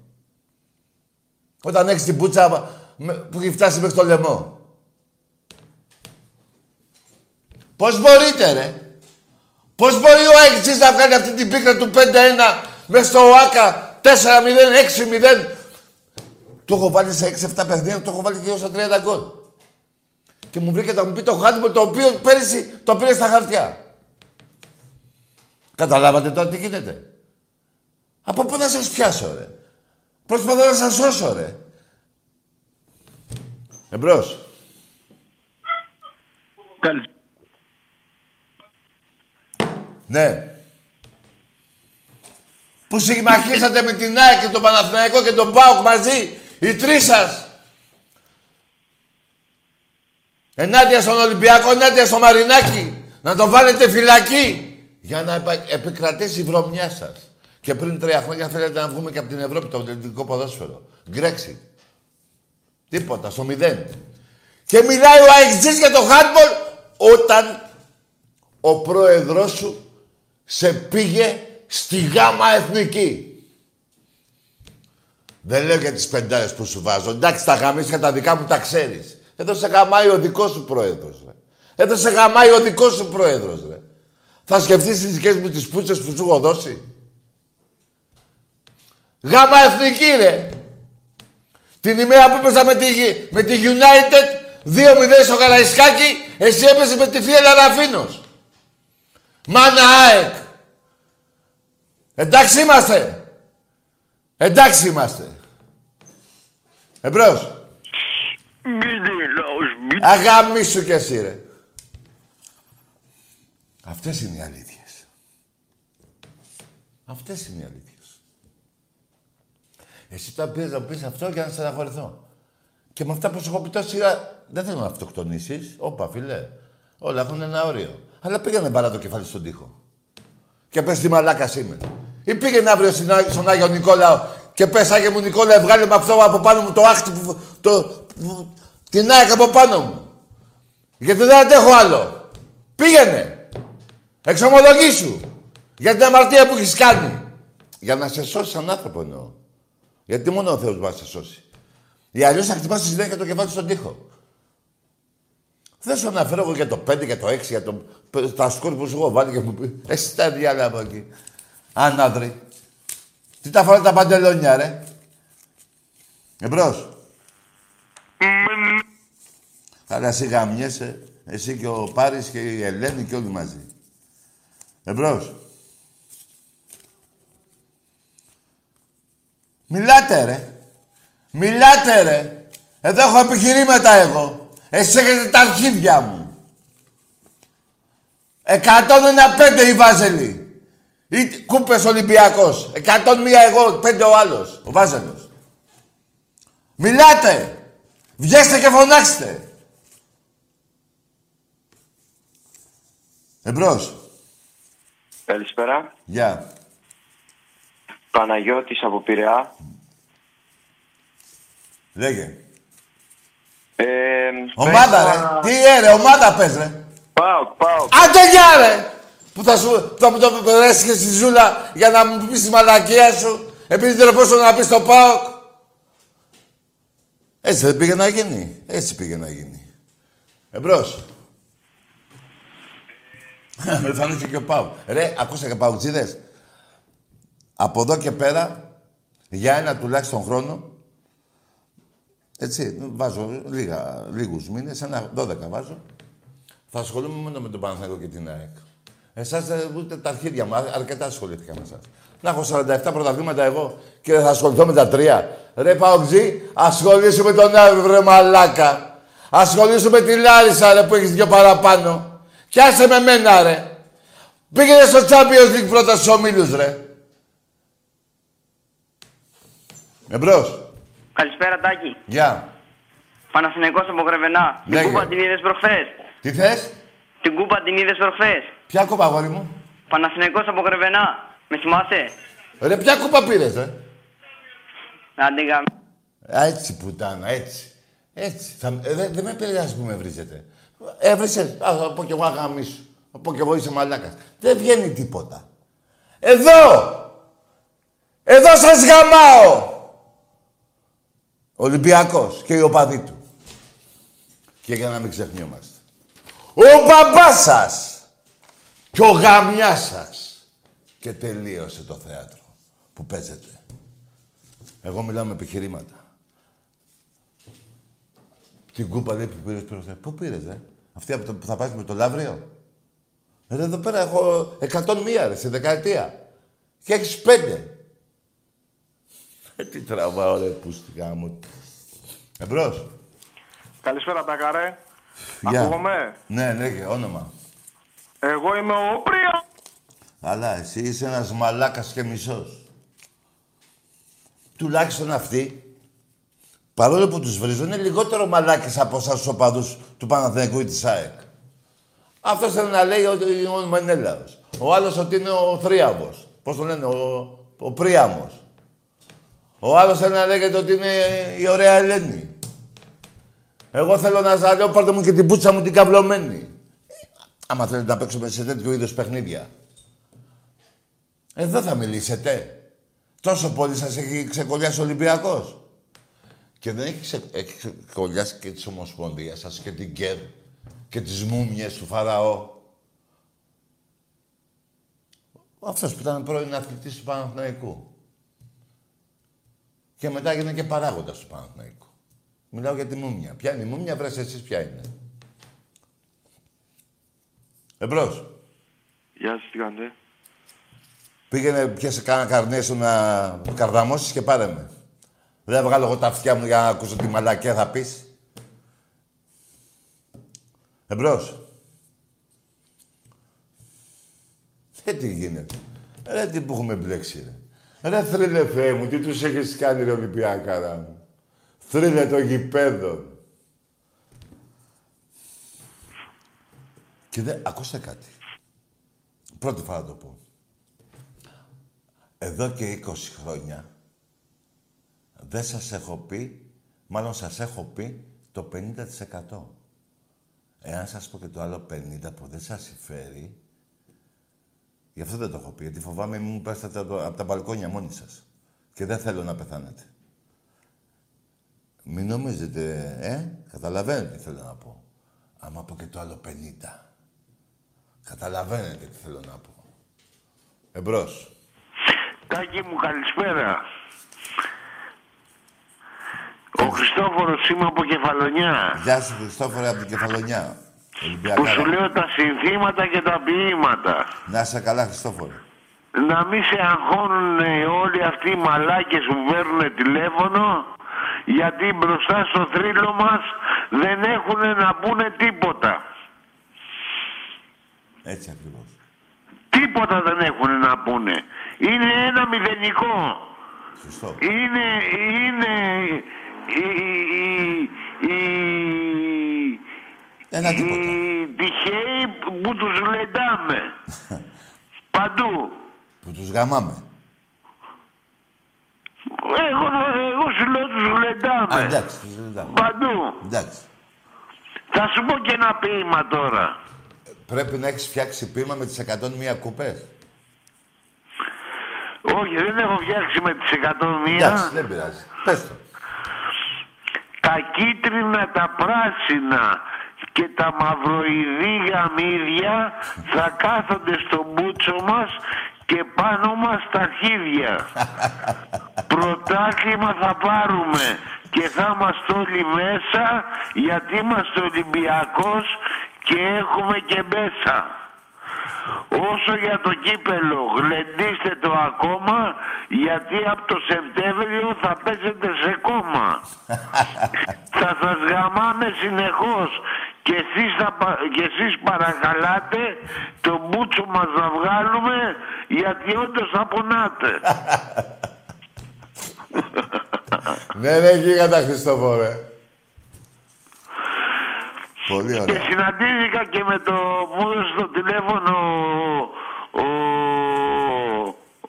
Όταν έχεις την πουτσα με- που έχει φτάσει μέχρι το λαιμό. Πώς μπορείτε ρε; Πώς μπορεί ο Αιγτζής να βγάλει αυτή την πίκρα του 5-1 μες στο ΟΑΚΑ 4-0, 6-0. Το έχω βάλει σε 6-7 παιχνίδια, το έχω βάλει και στα 30 γκολ. Και μου βρήκε να μου πει το χάντιμο το οποίο πέρυσι το πήρε στα χαρτιά. Καταλάβατε τώρα τι γίνεται. Από πού να σας πιάσω ρε; Προσπαθώ να σας σώσω ρε. Εμπρός. Καλη- Ναι. Που συμμαχίσατε με την ΑΕΚ και τον Παναθηναϊκό και τον ΠΑΟΚ μαζί, οι τρεις σας. Ενάντια στον Ολυμπιακό, ενάντια στο Μαρινάκι. Να τον βάλετε φυλακή. Για να επα- επικρατήσει η βρωμιά σας. Και πριν τρία χρόνια θέλετε να βγούμε και από την Ευρώπη το ελληνικό ποδόσφαιρο. Γκρέξι. Τίποτα, στο μηδέν. Και μιλάει ο ΑΕΚΤΖΙΣ για το handball όταν ο πρόεδρός σου σε πήγε στη γάμα εθνική. Δεν λέω για τις πεντάρες που σου βάζω. Εντάξει, τα γαμίσια τα δικά μου τα ξέρεις. Εδώ σε γαμάει ο δικός σου πρόεδρος, ρε. Εδώ σε γαμάει ο δικός σου πρόεδρος, ρε. Θα σκεφτείς τις δικές μου τις πούτσες που σου έχω δώσει. Γάμα εθνική, ρε. Την ημέρα που έπαιζα με τη, με τη United, 2-0 στο Καραϊσκάκι, εσύ έπαιζες με τη θεία Λαραφίνος. Μάνα ΑΕΚ. Εντάξει είμαστε. Εντάξει είμαστε. Εμπρός. Αγαμίσου κι εσύ ρε. Αυτές είναι οι αλήθειες. Αυτές είναι οι αλήθειες. Εσύ τα πήρες να πεις αυτό για να στεναχωρηθώ. Και με αυτά που σου έχω πει τόση ώρα, δεν θέλω να αυτοκτονήσεις. Όπα, φίλε. Όλα έχουν ένα όριο. Αλλά πήγαινε παρά το κεφάλι στον τοίχο. Και πες τι μαλάκας είμαι. Ή πήγαινε αύριο στην Ά- στον Άγιο Νικόλαο και πες Άγιο μου Νικόλα, βγάλε με αυτό από πάνω μου το άχτη που, το, που- την ΑΕΚ από πάνω μου. Γιατί δεν αντέχω άλλο. Πήγαινε. Εξομολογήσου. Για την αμαρτία που έχεις κάνει. Για να σε σώσει σαν άνθρωπο εννοώ. Γιατί μόνο ο Θεός μπορεί να σε σώσει. Ή αλλιώς θα χτυπάς τη συνέχεια το κεφάλι στον τοίχο. Δεν σου αναφέρω εγώ για το 5, για το 6, για το... τα σκόρ που σου έχω βάλει και μου πει. Εσύ τα διάλα από εκεί. Ανάδρη. Τι τα φορά τα παντελόνια, ρε. Εμπρός. Αλλά εσύ γαμιέσαι. Εσύ και ο Πάρης και η Ελένη και όλοι μαζί. Εμπρός. Μιλάτε, ρε. Μιλάτε, ρε. Εδώ έχω επιχειρήματα εγώ. Εσύ έχετε τα αρχίδια μου. 105 η Βάζελη. Ή κούπες Ολυμπιακός. 101 εγώ, 5 ο άλλος. Ο Βάζελος. Μιλάτε. Βγέστε και φωνάξτε. Εμπρός. Καλησπέρα. Γεια. Παναγιώτης από Πειραιά. Λέγε. Ε, Ομάδα, ρε. Τι ε, ρε, ομάδα πες, ρε. Πάω, πάω. Άντε γεια, ρε. Που θα, σου, θα μου το περάσει και στη ζούλα για να μου πεις τη μαλακία σου. Επειδή δεν μπορούσα να πεις το ΠΑΟΚ. Έτσι δεν πήγε να γίνει. Έτσι πήγε να γίνει. Εμπρός. Με φανούσε και ο Πάου. Ρε, ακούσα και παουτζίδες. Από εδώ και πέρα, για ένα τουλάχιστον χρόνο, έτσι, βάζω λίγα, λίγους μήνες, ένα 12 βάζω, θα ασχολούμαι μόνο με τον Παναθηναϊκό και την ΑΕΚ. Εσάς ε, ούτε τα αρχίδια μου, α- αρκετά ασχολήθηκα με εσάς. Να έχω 47 πρωταθλήματα εγώ και δεν θα ασχοληθώ με τα τρία. Ρε Παοκτζή, ασχολήσου με τον Εύρο, ρε μαλάκα. Ασχολήσου με τη Λάρισα, ρε, που έχεις δυο παραπάνω. Κι άσε με μένα, ρε. Πήγαινε στο Champions League πρώτα στους ομίλους, ρε. Εμπρός. Καλησπέρα, Τάκη. Γεια. Παναθηναϊκός από Γρεβενά. Την Λέγε. κούπα την είδες προχθές; Τι θες; Την κούπα την είδες προχθές; Ποια κούπα, αγόρι μου; Παναθηναϊκός από Γρεβενά. Με θυμάσαι; Ρε, ποια κούπα πήρες, ρε. Άντε γαμ... Α, έτσι πουτάνα, έτσι. Έτσι. Θα, ε, δεν δεν με επηρεάζει που με βρίζετε. Έβρισε. Α, θα πω κι εγώ αγαμίσου. Θα πω κι εγώ είσαι μαλάκας. Δεν βγαίνει τίποτα. Εδώ! Εδώ σας γαμάω! Ολυμπιακός και οι οπαδοί του. Και για να μην ξεχνιόμαστε. Ο μπαμπάς σας και ο γαμιάς σας. Και τελείωσε το θέατρο που παίζετε. Εγώ μιλάω με επιχειρήματα. Την κούπα λέει που πήρες προχθές. Πού πήρες, ρε. Αυτή από το, που θα πάει με το Λαύριο. Ρε, εδώ πέρα έχω 101 ρε, σε δεκαετία. Και έχεις πέντε. Ε, τι τραβάω, ρε, πούστηκα μου. Εμπρός. Καλησπέρα, Τάκαρε. Γεια. Ακούγομαι; Ναι, ναι, και όνομα. Εγώ είμαι ο Πρία. Αλλά εσύ είσαι ένας μαλάκας και μισός. Τουλάχιστον αυτοί, παρόλο που τους βρίζουν, είναι λιγότερο μαλάκες από εσάς τους οπαδούς του Παναθηναϊκού ή της ΑΕΚ. Αυτός θέλει να λέει ότι ο Μενέλαος. Ο άλλος ότι είναι ο Θρίαμος. Πώς το λένε, ο, ο Πρίαμος. Ο άλλος θέλει να λέγεται ότι είναι η ωραία Ελένη. Εγώ θέλω να σας λέω, πάρτε μου και την πούτσα μου την καυλωμένη. Άμα θέλετε να παίξουμε σε τέτοιου είδους παιχνίδια. Εδώ θα μιλήσετε. Τόσο πολύ σας έχει ξεκολλιάσει ο Ολυμπιακός. Και δεν έχει, ξε... έχει ξεκολλιάσει και της Ομοσπονδίας σας και την ΚΕΔ και τις μούμιες του Φαραώ. Αυτός που ήταν πρώην αθλητής του Παναθηναϊκού. Και μετά έγινε και παράγοντας του Παναθηναϊκού. Μιλάω για τη μούμια. Ποια είναι η μούμια, βρες εσείς ποια είναι. Εμπρός. Γεια σας, τι κάνετε; Πήγαινε, πιάσε κάνα καρνέ σου να καρδαμώσεις και πάρε με. Δεν θα βγάλω εγώ τα αυτιά μου για να ακούσω τι μαλακία θα πεις. Εμπρός. Ε, τι γίνεται. Ρε, τι που έχουμε μπλέξει, ρε. Ρε, θρύλε Θεέ μου, τι τους έχεις κάνει, ρε, Ολυμπιακάρα μου; Θρύλε το γηπέδο. Και δεν... Ακούστε κάτι. Πρώτη φορά το πω. Εδώ και 20 χρόνια δεν σας έχω πει, μάλλον σας έχω πει το 50%. Εάν σας πω και το άλλο 50% που δεν σας συμφέρει, γι' αυτό δεν το έχω πει, γιατί φοβάμαι μην μου πέσετε από από τα μπαλκόνια μόνοι σας. Και δεν θέλω να πεθάνετε. Μην νομίζετε, ε, καταλαβαίνετε τι θέλω να πω. Άμα πω και το άλλο 50. Καταλαβαίνετε τι θέλω να πω. Εμπρός. Τάκη μου, καλησπέρα. Ο Χριστόφορος είμαι από Κεφαλονιά. Γεια σου Χριστόφορε από την Κεφαλονιά. Που σου Ολυμπιακά. λέω τα συνθήματα και τα ποίηματα. Να είσαι καλά Χριστόφορε. Να μην σε αγχώνουν όλοι αυτοί οι μαλάκες που παίρνουν τηλέφωνο γιατί μπροστά στο θρύλο μας δεν έχουν να πούνε τίποτα. Έτσι ακριβώς. Τίποτα δεν έχουν να πούνε. Είναι ένα μηδενικό. Χριστό. Είναι, είναι η, η, η, Ένα τίποτα. οι τυχαίοι που τους λεντάμε. Παντού. Που τους γαμάμε. Εγώ, εγώ σου λέω τους Α, λεντάμε. εντάξει, τους ζητάμε. Παντού. Εντάξει. Θα σου πω και ένα ποίημα τώρα. Πρέπει να έχεις φτιάξει πείμα με τις 101 κουπές. Όχι, δεν έχω φτιάξει με τις 101. Εντάξει, δεν πειράζει. Πες το. τα κίτρινα, τα πράσινα και τα μαυροειδή γαμίδια θα κάθονται στο μπούτσο μας και πάνω μας τα αρχίδια. Πρωτάθλημα θα πάρουμε και θα είμαστε όλοι μέσα γιατί είμαστε Ολυμπιακός και έχουμε και μέσα. Όσο για το κύπελο, γλεντήστε το ακόμα, γιατί από το Σεπτέμβριο θα πέσετε σε κόμμα. θα σας γαμάμε συνεχώς και εσείς, θα, πα- και εσείς παρακαλάτε το μπούτσο μας να βγάλουμε, γιατί όντως θα πονάτε. Ναι, ναι, γίγαντα Χριστόφορε. Πολύ Και ωραία. συναντήθηκα και με το μου έδωσε το τηλέφωνο ο,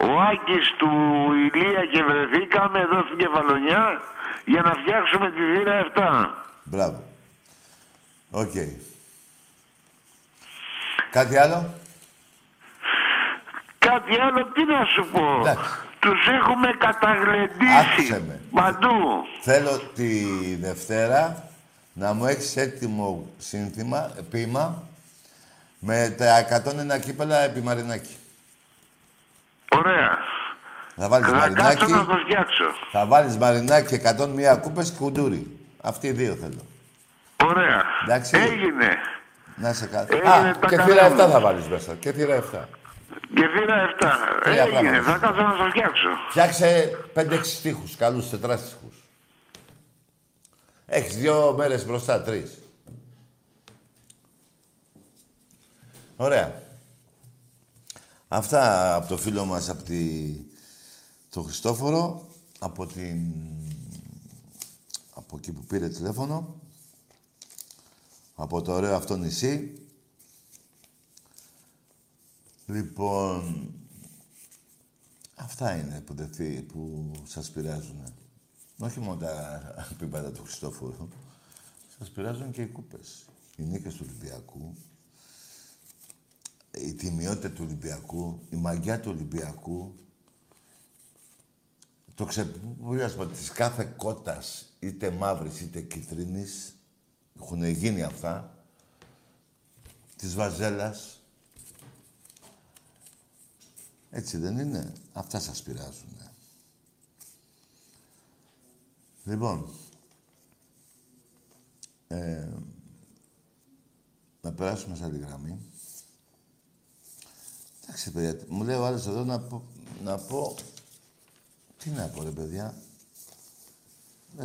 ο Άκης του Ηλία και βρεθήκαμε εδώ στην Κεφαλονιά για να φτιάξουμε τη θύρα 7. Μπράβο. Οκ. Κάτι άλλο; Κάτι άλλο τι να σου πω. Εντάξει. Τους έχουμε Άκουσε καταγλεντήσει με. παντού. Θέλω τη Δευτέρα να μου έχεις έτοιμο σύνθημα, ποίημα, με τα 101 κύπελα επί Μαρινάκη. Ωραία. Θα βάλεις Θα κάτσω Μαρινάκη, να το φτιάξω. θα βάλεις Μαρινάκη 101 κούπες και κουντούρι. Αυτοί οι δύο θέλω. Ωραία. Εντάξει. Έγινε. Να σε καλά. Έγινε Α, τα και καλά θύρα 7 μου. θα βάλεις μέσα. Και θύρα 7. Και θύρα 7. Τρία Έγινε. πράγματα. Θα κάτσω να το φτιάξω. Φτιάξε 5-6 στίχους, καλούς τετράστιχους. Έχεις δύο μέρες μπροστά, τρεις. Ωραία. Αυτά από το φίλο μας, από τη... το Χριστόφορο, από την... από εκεί που πήρε τηλέφωνο, από το ωραίο αυτό νησί. Λοιπόν, Αυτά είναι που, δεν θύ- που σας πειράζουν. Όχι μόνο τα πίπατα του Χριστόφορου. Σας πειράζουν και οι κούπες. Οι νίκες του Ολυμπιακού, η τιμιότητα του Ολυμπιακού, η μαγιά του Ολυμπιακού, το ξεπούλιασμα της κάθε κότας, είτε μαύρης είτε κίτρινης, έχουν γίνει αυτά, της βαζέλας, έτσι δεν είναι. Αυτά σας πειράζουν. Λοιπόν, Ε, να περάσουμε σε άλλη γραμμή. Εντάξει, παιδιά, μου λέει ο άλλος εδώ να πω, να πω... Τι να πω, ρε παιδιά.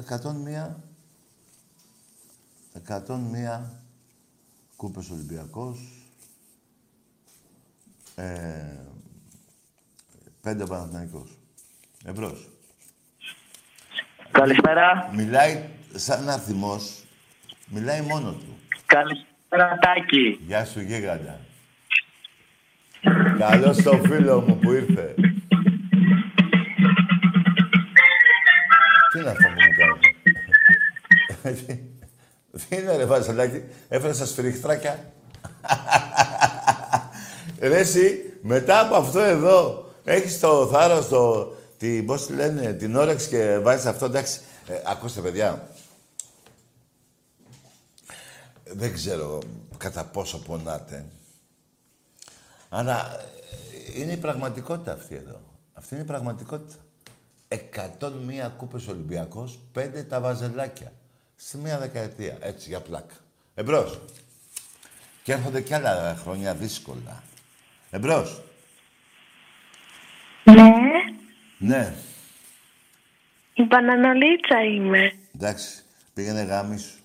101... 101 κούπες Ολυμπιακός. Ε, πέντε Παναθηναϊκός. Εμπρός. Καλησπέρα. Μιλάει σαν ένα θυμός. Μιλάει μόνος του. Καλησπέρα, Τάκη. Γεια σου, γίγαντα. Καλώς το φίλο μου που ήρθε. Τι είναι αυτό που μου κάνει; Τι είναι ρε Βασιλάκη, έφερες στα σφυριχτράκια. ρε εσύ, μετά από αυτό εδώ, έχεις το θάρρος, το, τη, πώς τη λένε, την όρεξη και βάζεις αυτό, εντάξει. Ε, ακούστε παιδιά, δεν ξέρω κατά πόσο πονάτε. Αλλά ε, είναι η πραγματικότητα αυτή εδώ. Αυτή είναι η πραγματικότητα. 101 κούπες Ολυμπιακός, 5 τα βαζελάκια. Σε μία δεκαετία. Έτσι, για πλάκα. Εμπρός. Και έρχονται κι άλλα χρόνια δύσκολα. Εμπρός. Ναι, Ναι. η μπαναναλίτσα είμαι. Εντάξει. Πήγαινε γάμις σου.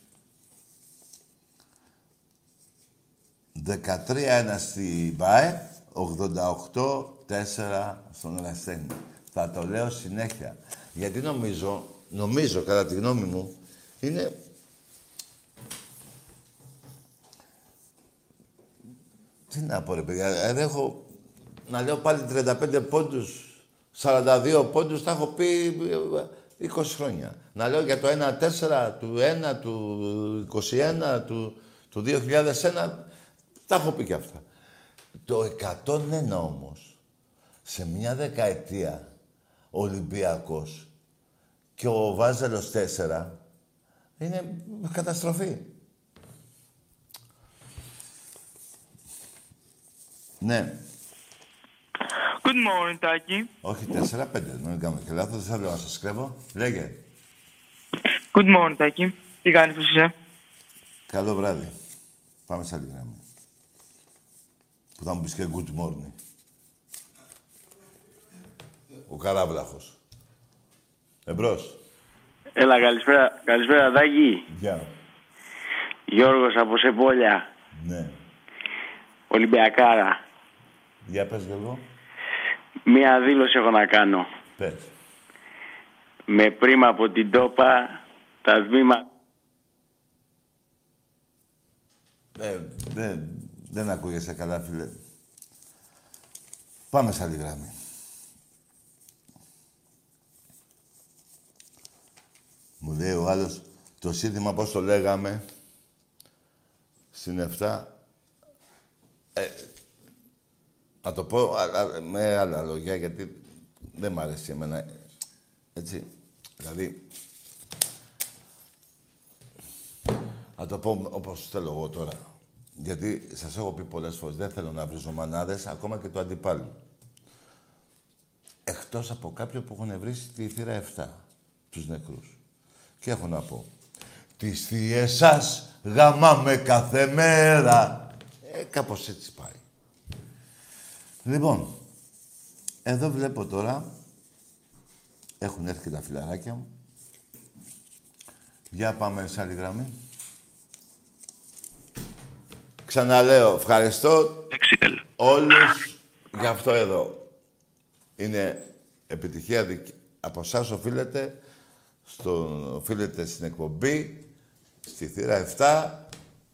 13-1 στη ΒΑΕ, 88-4 στον Ρασένη. Θα το λέω συνέχεια. Γιατί νομίζω, νομίζω κατά τη γνώμη μου, είναι... Τι να πω ρε παιδιά, ε, δεν έχω... Να λέω πάλι 35 πόντους, 42 πόντους, τα έχω πει ε, 20 χρόνια. Να λέω για το 1-4, του 1, του 21, του, του 2001, τα έχω πει και αυτά. Το 101 όμως, σε μια δεκαετία, ο Ολυμπιακός και ο Βάζελος 4, είναι καταστροφή. Ναι. Good morning, Τάκη. Όχι, 4-5, μην κάνω και λάθος, δεν θέλω να σας κρέβω. Λέγε. Good morning, Τάκη. Τι κάνεις, πώς είσαι. Καλό βράδυ. Πάμε σε άλλη γραμμή. Που θα μου πεις και good morning. Ο Καράβλαχος. Εμπρός. Έλα, καλησπέρα, καλησπέρα Δάκη. Γεια. Γιώργος από Σεπόλια, Ναι. Ολυμπιακάρα. Για πες Γιώργο. Μία δήλωση έχω να κάνω. Πες. Με πρίμα από την τόπα, τα βήματα... Ε, δεν, δεν ακούγεσαι καλά, φίλε. Πάμε σε άλλη γραμμή. Μου λέει ο άλλος, το σύνθημα πώς το λέγαμε, στην 7, ε, θα το πω αλλά, με άλλα λόγια, γιατί δεν μ' αρέσει εμένα. Έτσι, δηλαδή, Θα το πω όπως θέλω εγώ τώρα. Γιατί σας έχω πει πολλές φορές, δεν θέλω να βρίζω μανάδες, ακόμα και το αντιπάλου. Εκτός από κάποιον που έχουν βρει τη θύρα 7, τους νεκρούς. Και έχω να πω, τις θείες σας γαμάμε κάθε μέρα. Ε, κάπως έτσι πάει. Λοιπόν, εδώ βλέπω τώρα, έχουν έρθει και τα φιλαράκια μου. Για πάμε σε άλλη γραμμή. Ξαναλέω, ευχαριστώ όλους για αυτό εδώ. Είναι επιτυχία δικ... από εσάς οφείλεται, στον... οφείλεται στην εκπομπή, στη θύρα 7,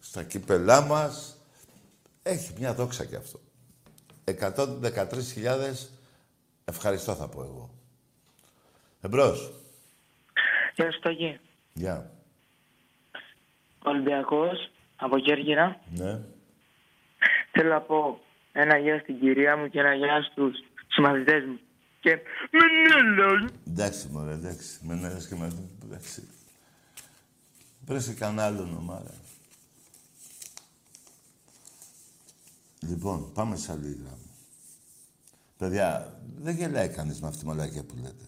στα κύπελά μας. Έχει μια δόξα κι αυτό. 113.000 ευχαριστώ θα πω εγώ. Εμπρός. Γεια σου, Τάκη. Γεια. Ολυμπιακός, από Κέρκυρα. Ναι. Θέλω να πω ένα γεια στην κυρία μου και ένα γεια στους συμμαθητές μου. Και Μενέλα. Εντάξει, μωρέ, εντάξει. Με νέρες και με... Εντάξει. Βρες κανένα άλλο όνομα, Λοιπόν, πάμε σε άλλη γραμμή. Παιδιά, δεν γελάει κανείς με αυτή τη μαλακία που λέτε.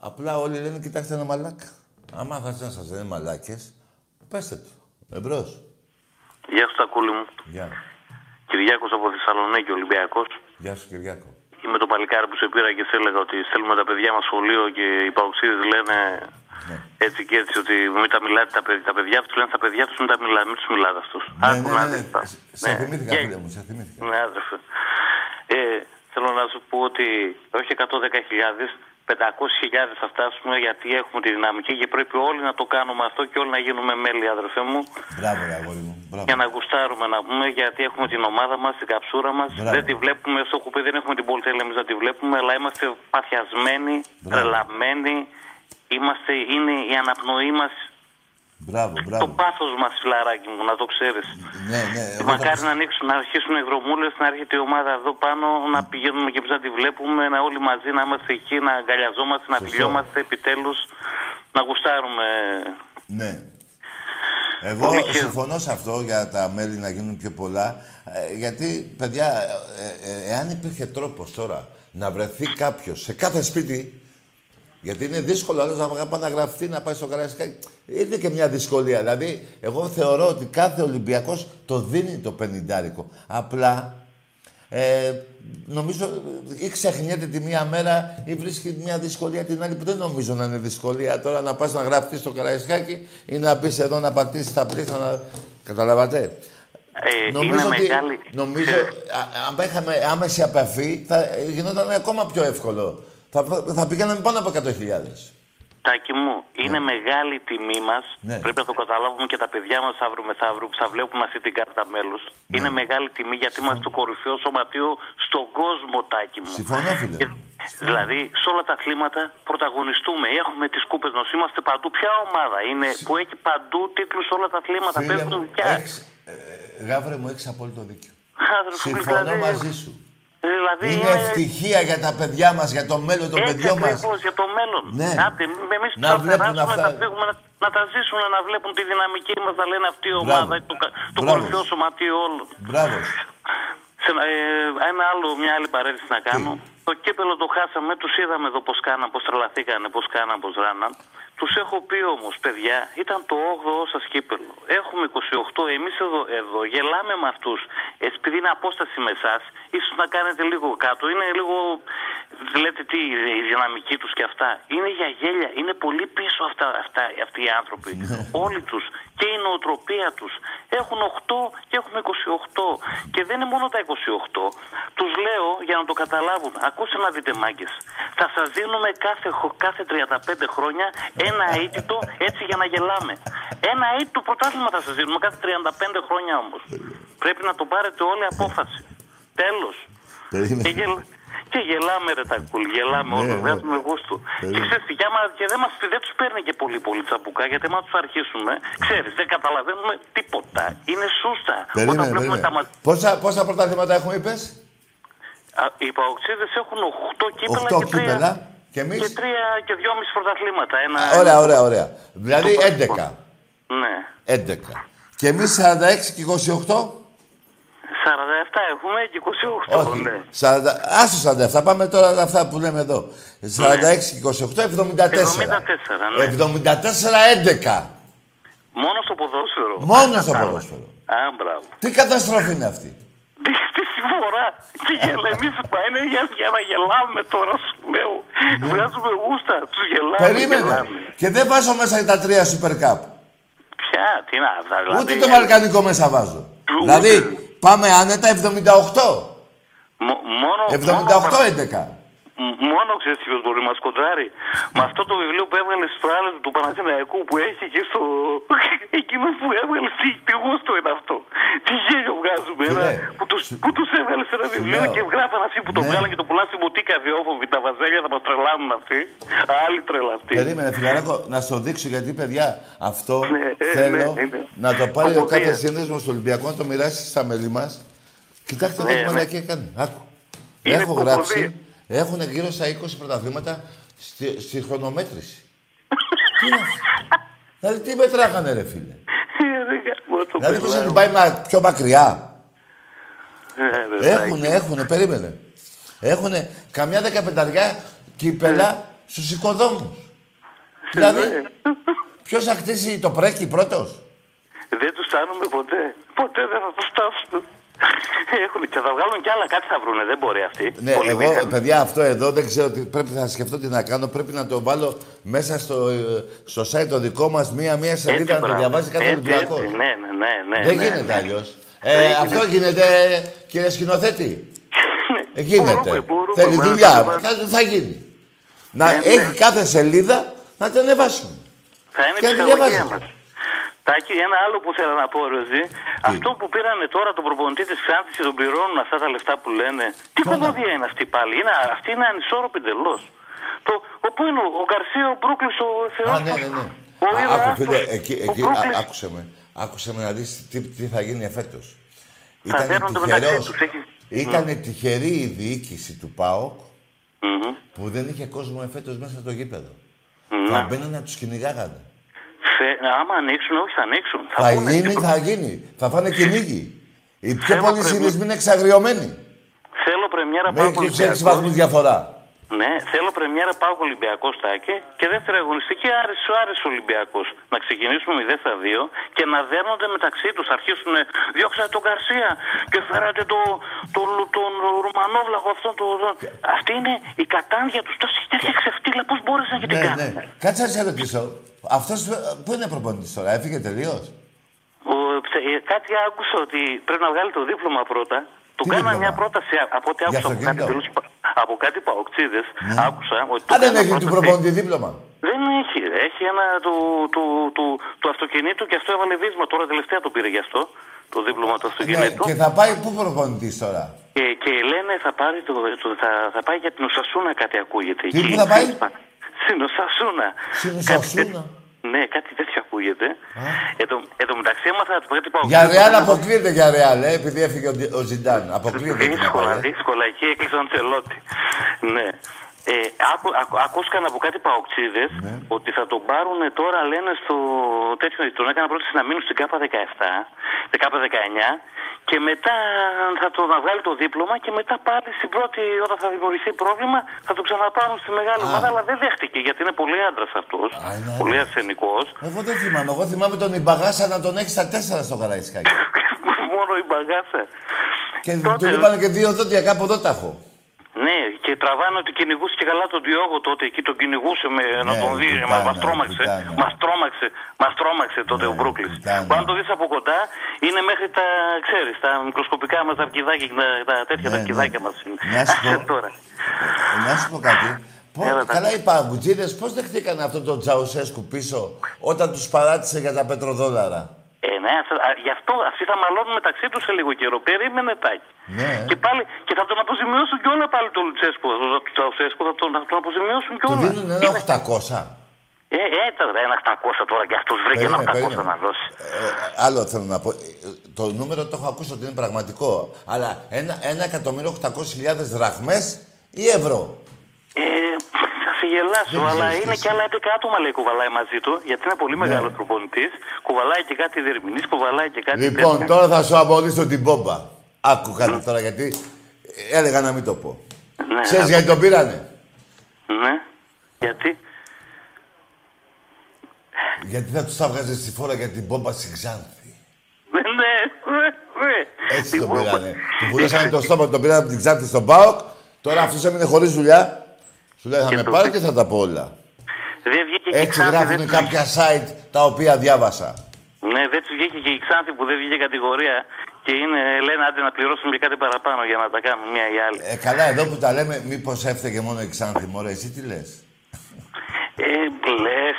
Απλά όλοι λένε, κοιτάξτε ένα μαλάκα. Άμα θα να σας λένε μαλάκες, Πέστε του. Εμπρός. Γεια σου, Τακούλη μου. Γεια. Κυριάκος από Θεσσαλονίκη, Ολυμπιακός. Γεια σου, Κυριάκο. Είμαι το παλικάρι που σε πήρα και σε έλεγα ότι στέλνουμε τα παιδιά μας σχολείο και οι παοξίδες λένε Ναι. έτσι και έτσι ότι μην τα μιλάτε τα παιδιά, τα παιδιά τους, λένε τα παιδιά τους μην τα μιλάτε, μην τους μιλάτε αυτούς. Ναι, Άκου ναι, να ναι, δεις ναι. τα. Σε θυμήθηκα, Και- φίλε μου, σε θυμήθηκα. Ναι, άδερφε. Ε, θέλω να σου πω ότι όχι 110.000, 500.000 θα φτάσουμε γιατί έχουμε τη δυναμική και πρέπει όλοι να το κάνουμε αυτό και όλοι να γίνουμε μέλη, αδερφέ μου. Μπράβο, ρε αγόρι μου. Μπράβο. Για να γουστάρουμε να πούμε, γιατί έχουμε την ομάδα μας, την καψούρα μας. Μπράβο. Δεν τη βλέπουμε, στο κουπί δεν έχουμε την πολυτέλεια εμείς να τη βλέπουμε, αλλά είμαστε παθιασμένοι, Μπράβο. τρελαμένοι. Είμαστε, είναι η αναπνοή μας, Μπράβο, το μπράβο. πάθος μας, φιλαράκι μου, να το ξέρεις. Ναι, ναι. εγώ θα Μακάρι πεις- να ανοίξουν, να αρχίσουν οι δρομούλε, να έρχεται η ομάδα εδώ πάνω, να πηγαίνουμε και εμείς να τη βλέπουμε, να όλοι μαζί να είμαστε εκεί, να αγκαλιαζόμαστε, να Σωστό. φιλιόμαστε επιτέλους, να γουστάρουμε. Ναι. Εγώ Πολύ χαίρομαι. συμφωνώ σε αυτό για τα μέλη να γίνουν πιο πολλά. ε, γιατί, παιδιά, ε, ε, εάν υπήρχε τρόπος τώρα να βρεθεί κάποιος σε κάθε σπίτι, γιατί είναι δύσκολο άλλο να πάει να γραφτεί, να πάει στο Καραϊσκάκι. Είναι και μια δυσκολία. Δηλαδή, εγώ θεωρώ ότι κάθε Ολυμπιακός το δίνει το πενιντάρικο. Απλά ε, νομίζω ή ξεχνιέται τη μία μέρα ή βρίσκει μια δυσκολία την άλλη που δεν νομίζω να είναι δυσκολία τώρα να πας να γραφτείς στο Καραϊσκάκι ή να πεις εδώ να πατήσεις τα πλήθα να... Καταλαβατε. Ε, νομίζω είναι ότι, μεγάλη. νομίζω, α- αν είχαμε άμεση επαφή θα γινόταν ακόμα πιο εύκολο. Θα, θα πηγαίναμε πάνω από 100.000. Τάκη μου, είναι μεγάλη τιμή μας. Ναι. Πρέπει να το καταλάβουμε και τα παιδιά μας αύριο μεθαύριο που θα βλέπουν αυτή την κάρτα μέλους. Ναι. Είναι μεγάλη τιμή γιατί είμαστε το κορυφαίο σωματείο στον κόσμο, Τάκη μου. Συμφωνώ, φίλε. Και- Δηλαδή, σε όλα τα αθλήματα πρωταγωνιστούμε. Έχουμε τις κούπες μας. Είμαστε παντού. Ποια ομάδα είναι που έχει παντού τίτλους σε όλα τα αθλήματα; Φίλε Πέφτουν μου, πια. έχεις, ε, γάβρε μου, έχεις απόλυτο δίκιο. Άδερφε, Συμφωνώ δηλαδή, μαζί σου. Δηλαδή, Είναι ευτυχία για τα παιδιά μας, για το μέλλον των Έτσι παιδιών μας. ακριβώς, για το μέλλον. Ναι. Άντε, εμείς Να θα βλέπουν περάσουμε, αυτά. θα φύγουμε, να, να τα ζήσουν, να βλέπουν τη δυναμική μας, να λένε αυτή η Μπράβο. ομάδα, το, κα- το Μπράβο. κορυφαίο σωματείο όλων. Μπράβο. Σε, ε, ένα άλλο, μια άλλη παρένθεση να κάνω. Το κύπελο το χάσαμε, τους είδαμε εδώ πώς κάναν, πώς τρελαθήκανε, πώς κάναν, πώς ράναν. Τους έχω πει όμως, παιδιά, ήταν το 8ο σας κύπελο. Έχουμε 28, εμείς εδώ, εδώ γελάμε με αυτούς. Επειδή είναι απόσταση με εσάς, ίσως να κάνετε λίγο κάτω. Είναι λίγο, λέτε τι, η δυναμική τους και αυτά. Είναι για γέλια, είναι πολύ πίσω αυτά, αυτά, αυτοί οι άνθρωποι. Όλοι τους και η νοοτροπία τους. Έχουν 8 και έχουμε 28. Και δεν είναι μόνο τα 28. Τους λέω για να το καταλάβουν. Ακούστε να δείτε μάγκες. Θα σας δίνουμε κάθε, χο- κάθε 35 χρόνια ένα αίτητο έτσι για να γελάμε. Ένα αίτητο πρωτάθλημα θα σας δίνουμε κάθε 35 χρόνια όμως. Πρέπει να το πάρετε όλοι απόφαση. Τέλος. Περίμενε. Και, γελ... και γελάμε ρε τα κουλ, γελάμε Ναι, όλοι, ναι. βγάζουμε γούστο. Και Περίμενε. ξέρεις τι, και, άμα, και δεν, μας, δεν τους παίρνει και πολύ πολύ τσαμπουκά, γιατί άμα τους αρχίσουμε, ξέρεις, δεν καταλαβαίνουμε τίποτα. Είναι σούστα. Όταν Περίμενε, βλέπουμε περίμενε. τα μα- Πόσα, πόσα πρωταθλήματα έχουμε, είπες; Α, Οι παοξίδες έχουν 8 κύπελα 8 και 3 κύπελα. Και εμείς; και, τρία, και 2,5 πρωταθλήματα. Ένα, Ωραία, ωραία, ωραία. Δηλαδή Το 11. Ναι. 11. Και εμείς 46 και 28. 47 έχουμε και 28. Όχι. Ναι. 40... Άσο 47. Πάμε τώρα αυτά που λέμε εδώ. 46 και 28, 74. 74, ναι. 74, 11. Μόνο στο ποδόσφαιρο. Μόνο στο ποδόσφαιρο. Α, μπράβο. Τι καταστροφή είναι αυτή. Τι, τι συμφορά. Τι γελά. Εμείς πα- είναι για, για να γελάμε τώρα, σου λέω. Βγάζουμε γούστα. Τους γελάμε. Περίμενε. γελάμε. Και δεν βάζω μέσα τα τρία Super Cup. Ποια, τι να, θα, δηλαδή... Ούτε το βαλκανικό μέσα βάζω. Ούτε. Δηλαδή, πάμε άνετα 78. Μο- μόνο, 78-11. Μ- Μόνο ξέρεις ποιο μπορεί να μας κοντράρει. Με αυτό το βιβλίο που έβγαλες στο άλλο του Παναθηναϊκού που έχει εκεί στο. Εκείνος που έβγαλε. Τι, τι γούστο είναι αυτό. Τι γέλιο βγάζουμε. Φίλε, Ένα, που του που τους έβγαλες σε ένα σου βιβλίο λέω. και βγράφαν αυτοί που το Ναι. βγάλαν και το πουλάνε στην μποτίκα διόφοβοι. Τα βαζέλια θα μας τρελάνουν αυτοί. Άλλοι τρελαστοί. Περίμενε, φιλαράκο, να στο δείξω γιατί, παιδιά, αυτό Ναι, ε, θέλω ναι, ναι. να το πάρει ο Κομμωδία. κάθε σύνδεσμος του Ολυμπιακού να το μοιράσει στα μέλη μας. Κοιτάξτε Ναι, τι ναι. μαλακία κάνει. Άκου. Είναι Έχω κομμωδία. γράψει, έχουν γύρω στα 20 πρωταθλήματα στη, στη χρονομέτρηση. τι είναι αυτό. Δηλαδή, τι μετράγανε, ρε φίλε; Ε, δεν κάνω το Δηλαδή, πώς πελάω. έχουν πάει μα- πιο μακριά; Ε, ρε, Έχουνε, έχουνε, περίμενε. Έχουνε καμιά δεκαπενταριά κύπελα στους οικοδόμους. δηλαδή, ποιος θα χτίσει το πρέκι πρώτος; Δεν τους φτάνουμε ποτέ. Ποτέ δεν θα τους φτάσουν. Έχουν και θα βγάλουν κι άλλα, κάτι θα βρούνε. Δεν μπορεί αυτοί. Ναι, Πολύ εγώ, μηχανή. παιδιά, αυτό εδώ δεν ξέρω τι πρέπει να σκεφτώ τι να κάνω. Πρέπει να το βάλω μέσα στο, ε, στο site το δικό μας μία-μία σελίδα να το μπράβο. διαβάζει κάθε Έτσι, Ολυμπιακό. έτσι, Ναι, ναι, ναι. ναι Δεν ναι, γίνεται ναι. αλλιώς. Ε, αυτό γίνεται, κύριε σκηνοθέτη. Ε, γίνεται. Μπορούμε, μπορούμε, Θέλει μπορούμε δουλειά. να το βάλουμε. Θα, θα γίνει. Να Ναι, ναι. έχει κάθε σελίδα να την ανεβάσουν. Θα είναι Και η να ψυχολογία διαβάζεις. Μα. Τάκη, ένα άλλο που θέλω να πω, Ροζή. Αυτό που πήρανε τώρα τον προπονητή της Ξάνθη και τον πληρώνουν αυτά τα λεφτά που λένε. Τι κομμωδία είναι αυτή πάλι; Είναι, αυτή είναι ανισόρροπη εντελώς. Το, ο, πού είναι ο, ο Γκαρσία, ο Μπρούκλης, ο Θεός. Α, ναι, ναι, ναι. Ο Α, Ήρωας Άκου, του, φίλε, εκεί, ο εκεί, Μπρούκλης. α, άκουσε με. Άκουσε με να δεις τι, τι θα γίνει εφέτος. Θα δέρνονται μεταξύ τυχερός, τους, έχει- ήτανε τυχερή η διοίκηση του ΠΑΟΚ Μμμ. που δεν είχε κόσμο εφέτος μέσα στο γήπεδο. Ναι. Θα μπαίνανε να τους κυνηγάγανε. Θε- άμα ανοίξουν, όχι θα ανοίξουν. Θα πούνε, γίνει, τι- θα γίνει. Θα φάνε κυνήγι. Οι πιο Θέλω πολλοί πρέπει- συνδεσμοί είναι εξαγριωμένοι. Θέλω πρεμιέρα Με πάω 26 βαθμούς διαφορά. Ναι, θέλω πρεμιέρα πάω Ολυμπιακό Στάκη και δεύτερη αγωνιστική Άρης ο Άρης Ολυμπιακός. Να ξεκινήσουμε 0 στα 2 και να δέρνονται μεταξύ τους. Αρχίσουν, διώξατε τον Καρσία και φέρατε το, το, τον Ρουμανόβλαχο αυτόν. Το, αυτή είναι η κατάντια τους. Τόση τέτοια ξεφτύλα, πώς μπόρεσαν και την Ναι, κάνουν. ναι. Κάτσε να σε ρωτήσω. Αυτός ε, πού είναι προπονητής τώρα, έφυγε τελείως; Ο, ψε- ε, κάτι άκουσα ότι πρέπει να βγάλει το δίπλωμα πρώτα. Του Τι κάναν δίπλωμα; μια πρόταση α- από ό,τι Για άκουσα από κάτι, αυτοκίνητο; τελούς, από κάτι παοξίδες. Άκουσα ότι. του Αν δεν κάναν έχει του πρόταση- προπονητή δίπλωμα. Δεν έχει. ρε. Έχει ένα του, του, του, του αυτοκινήτου και αυτό έβαλε βίσμα. Τώρα τελευταία το πήρε γι' αυτό. Το δίπλωμα του Ναι, αυτοκινήτου. και θα πάει πού προπονητής τώρα; Και, και λένε θα, πάρει το, το, θα, θα πάει για την Ουσασούνα κάτι ακούγεται. Τι, εκεί. πού θα πάει; Στην Ουσασούνα. Στην Κάτι Ουσασούνα; τέτοιο- Ναι, κάτι τέτοιο ακούγεται. Εν τω- Εν τω μεταξύ έμαθα το κάτι πάω. Για Ρεάλ αποκλείεται για Ρεάλ, ε, επειδή έφυγε ο, Ντι- ο Ζιντάν. Αποκλείεται την Δύσκολα, απαλέ. δύσκολα. Εκεί έκλεισε τον Τσελότη. Ναι. Ε, άκου, ακού, ακούστηκαν από κάτι παοξίδες Ναι. ότι θα τον πάρουν τώρα, λένε στο τέτοιο. Τον έκανα πρόταση να μείνουν στην ΚΑΠΑ 17, στην ΚΑΠΑ 19 και μετά θα το να βγάλει το δίπλωμα και μετά πάλι στην πρώτη, όταν θα δημιουργηθεί πρόβλημα, θα τον ξαναπάρουν στη μεγάλη Α. ομάδα. Αλλά δεν δέχτηκε γιατί είναι πολύ άντρας αυτός. Α, είναι Πολύ άντρας. αρσενικός. Εγώ δεν θυμάμαι. Εγώ θυμάμαι τον Ιμπαγάσα να τον έχει στα τέσσερα στο Καραϊσκάκι. Μόνο η μπαγάσα. και Τότε- του είπαν και δύο δόντια κάπου εδώ τα έχω. Ναι, και τραβάνε ότι κυνηγούσε και καλά τον Διόγο τότε. Εκεί τον κυνηγούσε με, να Ναι, τον δει. πουτάνα, Μα μας τρόμαξε. πουτάνα. Μας τρόμαξε. Μας τρόμαξε τότε Ναι, ο Μπρούκλης. πουτάνα. Που αν το δεις από κοντά, είναι μέχρι τα, ξέρεις, τα μικροσκοπικά μας τα αρκιδάκια, τα, τα τέτοια Ναι, τα ναι. αρκιδάκια μας είναι. Να σου Άσε πω- τώρα. Ε, να σου πω κάτι. Πώς- Έλα, τα- καλά οι παγκουτζίδες πώς δεχτήκαν αυτό το Τζαουσέσκου πίσω όταν τους παράτησε για τα πετροδόλαρα; Ε, ναι, αυτό- α, γι' αυτό αυτοί θα μαλώνουν μεταξύ τους σε λίγο καιρό. Περίμενε τάκι. Ναι. Και, πάλι, και θα τον αποζημιώσουν κιόλα πάλι τον Λουτσέσκου. Τον Τσαουσέσκου θα τον, θα τον αποζημιώσουν Του κιόλα. δίνουν ένα 800. Ε, έτσι, ρε, ένα 800 τώρα κι αυτός βρήκε ένα 800 Περίμενε, περίμενε. να δώσει. Ε, άλλο θέλω να πω. Ε, Το νούμερο το έχω ακούσει ότι είναι πραγματικό. Αλλά ένα, ένα εκατομμύριο 800.000 δραχμές ή ευρώ; Ε, θα σε γελάσω, Δεν αλλά ξέρεις είναι τι και άλλα 11 άτομα λέει κουβαλάει μαζί του, γιατί είναι πολύ Ναι. μεγάλος προπονητής. Κουβαλάει και κάτι διερμηνής, κουβαλάει και κάτι. Λοιπόν, τέτοια. τώρα θα σου απολύσω την πόμπα. Άκου κάτι τώρα γιατί έλεγα να μην το πω. Ναι, Ξέρεις ναι. γιατί τον πήρανε; Ναι, γιατί; Γιατί θα τους τα βγάζε στη φόρα για την πόμπα στην Ξάνθη. Ναι, ναι, ναι, ναι. Έτσι τον Λοιπόν, πήρανε. Του βουλώσανε το στόμα, τον πήρανε από την Ξάνθη στον ΠΑΟΚ. Τώρα αυτός έμεινε χωρίς δουλειά. Σου λέει θα Και με το πάρει πή- και θα τα πω όλα. Δεν βγήκε και η Έτσι Ξάνθη, γράφουν δεν- κάποια site τα οποία διάβασα. Ναι, δεν τους βγήκε και η Ξάνθη που δεν βγήκε κατηγορία και είναι, λένε άντε να πληρώσουν και κάτι παραπάνω για να τα κάνουν μία ή άλλη. Ε, καλά, εδώ που τα λέμε, μήπως έφταιγε μόνο η Ξάνθη, μωρέ, εσύ τι λες; Ε, λες,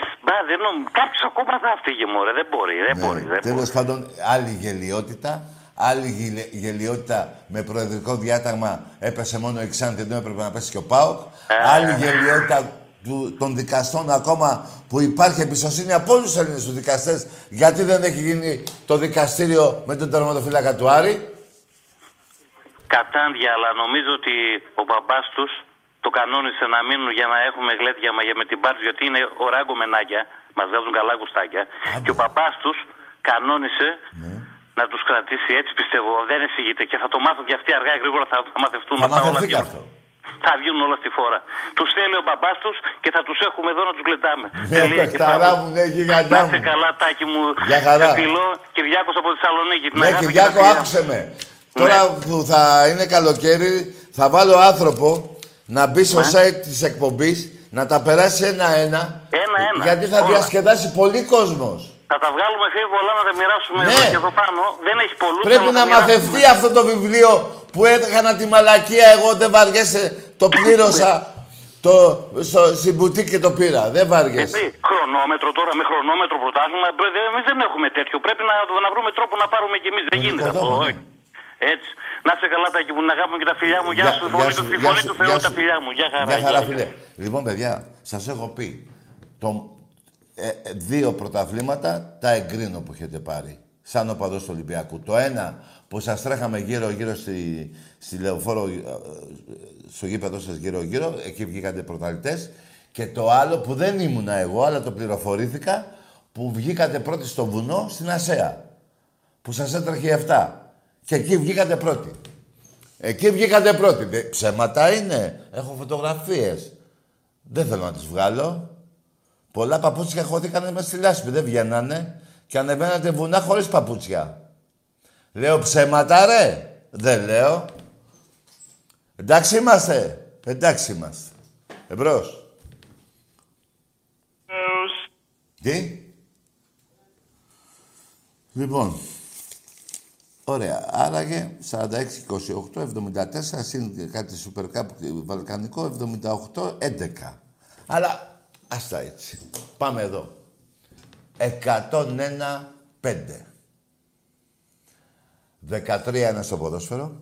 δεν νομ... κάποιος ακόμα θα φύγει, μωρέ. Δεν μπορεί, δεν μπορεί. Δεν μπορεί. Τέλος Ναι, πάντων, άλλη γελιότητα. Άλλη γελ- γελιότητα με προεδρικό διάταγμα έπεσε μόνο η Ξάνθη, ενώ έπρεπε να πέσει και ο ΠΑΟΚ. Άλλη γελιότητα του, των δικαστών ακόμα που υπάρχει εμπιστοσύνη από όλους τους Έλληνες τους δικαστές, γιατί δεν έχει γίνει το δικαστήριο με τον τερματοφύλακα του Άρη. Κατάντια, αλλά νομίζω ότι ο μπαμπάς τους το κανόνισε να μείνουν για να έχουμε γλέτια μα για με την Μπάρτζ, γιατί είναι οράγκο μενάκια, μας βγάζουν καλά γουστάκια. Και ο μπαμπάς τους κανόνισε να τους κρατήσει έτσι, πιστεύω. Δεν εξηγείται και θα το μάθουν και αυτοί αργά ή γρήγορα θα, θα μαθευτούν Θα αυτά όλα. μαθευτεί και και- αυτό. Θα βγουν όλα στη φόρα. Τους θέλει ο μπαμπάς τους και θα τους έχουμε εδώ να τους γλεντάμε. Ναι, παιχταρά μου, ναι, γιγαντά Να μου. είσαι καλά, τάκι μου. Γεια χαρά. Φιλό, Κυριάκος από τη Θεσσαλονίκη. Την Ναι, αγάπη και Κυριάκο, τα φιλιά. άκουσε με. Τώρα που θα είναι καλοκαίρι, θα βάλω άνθρωπο να μπει στο Ναι. site της εκπομπής, να τα περάσει ένα-ένα. Ένα-ένα. Γιατί θα Όλα. διασκεδάσει πολύ κόσμος. Θα τα βγάλουμε πολλά να τα μοιράσουμε Ναι. εδώ και εδώ πάνω. Δεν έχει πολλού. Πρέπει να μαθευτεί αυτό το βιβλίο που έκανα τη μαλακία εγώ, δεν βαριέσαι, το πλήρωσα το, στο, στην μπουτίκ και το πήρα. Δεν βαριέσαι. Έτσι, χρονόμετρο τώρα με χρονόμετρο πρωτάθλημα. Εμείς δεν έχουμε τέτοιο. Πρέπει να, να βρούμε τρόπο να πάρουμε κι εμείς. Δεν γίνεται αυτό. οικοδόμημα. όχι. Έτσι. Να σε καλά, Τάκη μου, την αγάπη μου και τα φιλιά μου. Γεια σου, Γεια- φωνή γεια του, σου, τη γεια φωνή σου, του Θεού, γεια τα σου. φιλιά μου. Γεια χαρά. Γεια χαρά, γεια. φίλε. Λοιπόν, παιδιά, σας έχω πει. Το, ε, ε, δύο πρωταθλήματα τα εγκρίνω που έχετε πάρει. Σαν οπαδός του Ολυμπιακού. Το ένα που σας τρέχαμε γύρω-γύρω στη, στη Λεωφόρο, ε, ε, στο γήπεδο σας γύρω-γύρω, εκεί βγήκατε πρωταθλητές. Και το άλλο που δεν ήμουνα εγώ, αλλά το πληροφορήθηκα, που βγήκατε πρώτοι στο βουνό στην Ασέα. Που σας έτρεχε 7. Και εκεί βγήκατε πρώτοι. Εκεί βγήκατε πρώτοι. Δε- Ψέματα είναι. Έχω φωτογραφίες. Δεν θέλω να τις βγάλω. Πολλά παπούτσια χωθήκανε μέσα στη λάσπη. Δεν βγαίνανε. Και ανεβαίνατε βουνά χωρίς παπούτσια. Λέω ψέματα ρε. Δεν λέω. Εντάξει είμαστε. Εντάξει είμαστε. Εμπρός. Τι; Λοιπόν. Ωραία. Άραγε 46-28, 74, συν κάτι Super Cup Βαλκανικό, 78-11. Αλλά άστα έτσι. Πάμε εδώ. 101-5. 13 ένα στο ποδόσφαιρο.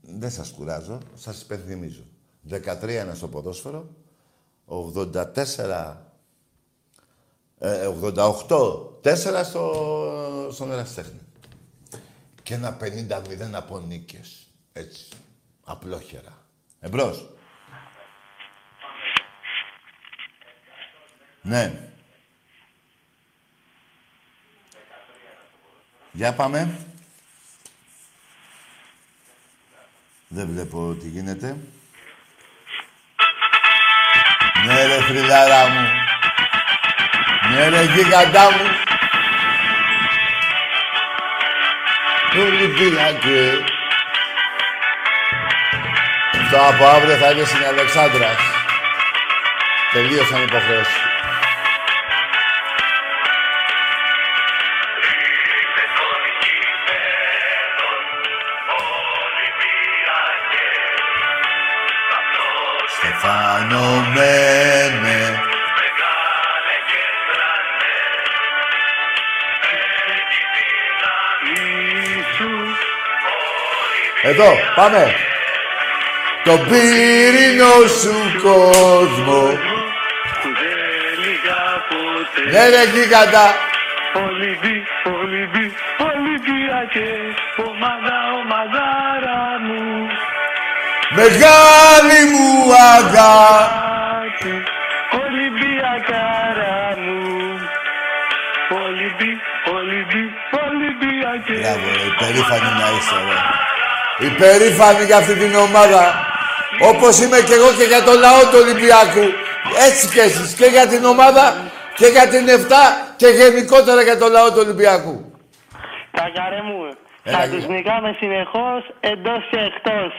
Δεν σας κουράζω, σας υπενθυμίζω. 13 ένα στο ποδόσφαιρο. 84 ε, 88-4 στο, στον Εραστέχνη. Και ένα 50-0 από νίκες. Έτσι. Απλόχερα. Εμπρός. Ναι. Για πάμε. Δεν βλέπω τι γίνεται. Ναι ρε φρυλάρα μου. Ναι ρε γίγαντά μου. Ολυμπιακέ. Αυτό από αύριο θα είναι στην Αλεξάνδρας. Τελείωσαν οι υποχρεώσεις. Εδώ, πάμε. Το πύρινο σου κόσμο. Ναι, ρε, γίγαντα. Ολυμπί, Ολυμπί, Ολυμπιακέ, ομάδα, ομαδάρα μου. Μεγάλη μου αγάπη. Ολυμπιακάρα μου. Ολυμπί, Ολυμπί, Ολυμπιακέ. Μπράβο, ρε, υπερήφανοι να είστε, ρε. Υπερήφανοι για αυτή την ομάδα. Όπως είμαι και εγώ και για το λαό του Ολυμπιακού. Έτσι και εσείς. Και για την ομάδα και για την 7 και γενικότερα για το λαό του Ολυμπιακού. Κακαρέ μου, Έλα, θα γεια. τους νικάμε συνεχώς εντός και εκτός.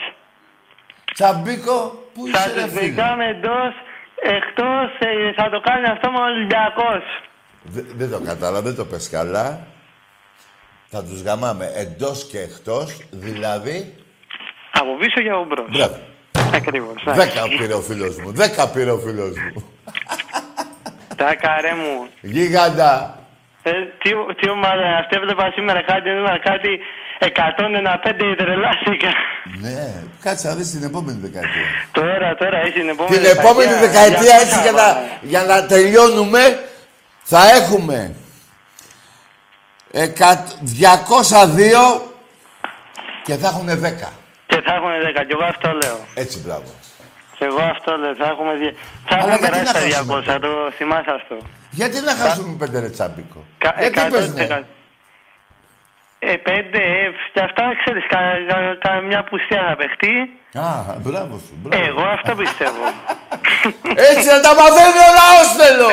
Τσαμπίκο, πού Θα είσαι ρε τους φίλε; νικάμε εντός, εκτός, ε, θα το κάνει αυτό με ο Ολυμπιακός. Δε- Δεν το κατάλαβα, δεν το πες καλά. Θα τους γαμάμε εντός και εκτός, δηλαδή... Από πίσω και από μπρος. Μπράβο. Ακριβώς. Δέκα πήρε ο φίλος μου, δέκα πήρε ο φίλος μου. Τα καρέ μου. Γίγαντα. Ε, τι, τι ομάδα είναι αυτή, έβλεπα σήμερα κάτι, έβλεπα κάτι 105 τρελάθηκα. Ναι, κάτσε να δεις την επόμενη δεκαετία. Τώρα, τώρα, έχει την επόμενη Την επόμενη δεκαετία για έτσι για πάμε. να, για να τελειώνουμε θα έχουμε εκατ- 202 και θα έχουν 10. Και θα έχουμε 10, και εγώ αυτό λέω. Έτσι, μπράβο. Και εγώ αυτό λέω, θα έχουμε, δι... θα Αλλά έχουμε γιατί να περάσει χάσουμε; τα 200, το θυμάσαι αυτό. Γιατί να χάσουμε πέντε ρε τσάμπικο; Κα- Γιατί εκατό πες τοις ναι; εκατό. Ε, πέντε, ε, και αυτά ξέρεις, κα, κα, κα, μια πουστιά θα παιχτεί. Α, μπράβο σου. Μπράβο. Εγώ αυτό πιστεύω. Έτσι να τα μαθαίνει ο λαός θέλω.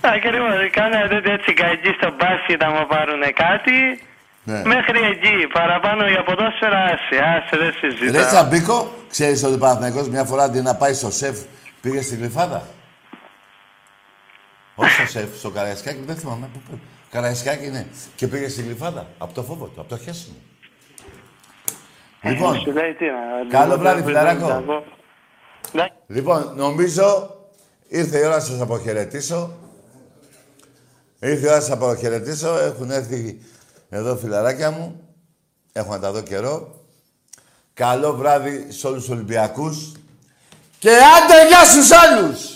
Ακριβώς, κάνα τέτοια έτσι καγκή στο μπάσκετ άμα πάρουν κάτι. Ναι. Μέχρι εκεί, παραπάνω για ποδόσφαιρα, άσε, άσε, δεν Ρε συζητάω. Τσαμπίκο, ξέρεις ότι ο Παναθηναϊκός μια φορά αντί να πάει στο σεφ πήγε στη Γλυφάδα; Όχι στο σεφ, στο Καραϊσκάκι, δεν θυμάμαι πού πήγε. Καραϊσκάκι είναι. Και πήγε στη Γλυφάδα. Από το φόβο του, από το χέσιμο. Λοιπόν, Σου λέει τι να- καλό βράδυ, δεν- φιλαράκο. δεν- δεν- Ναι. Λοιπόν, νομίζω ήρθε η ώρα να σας αποχαιρετήσω. Ήρθε η ώρα να σας αποχαιρετήσω. Έχουν έρθει εδώ φιλαράκια μου. Έχω να τα δω καιρό. Καλό βράδυ σε όλους τους Ολυμπιακούς. Και άντε γεια στους άλλους!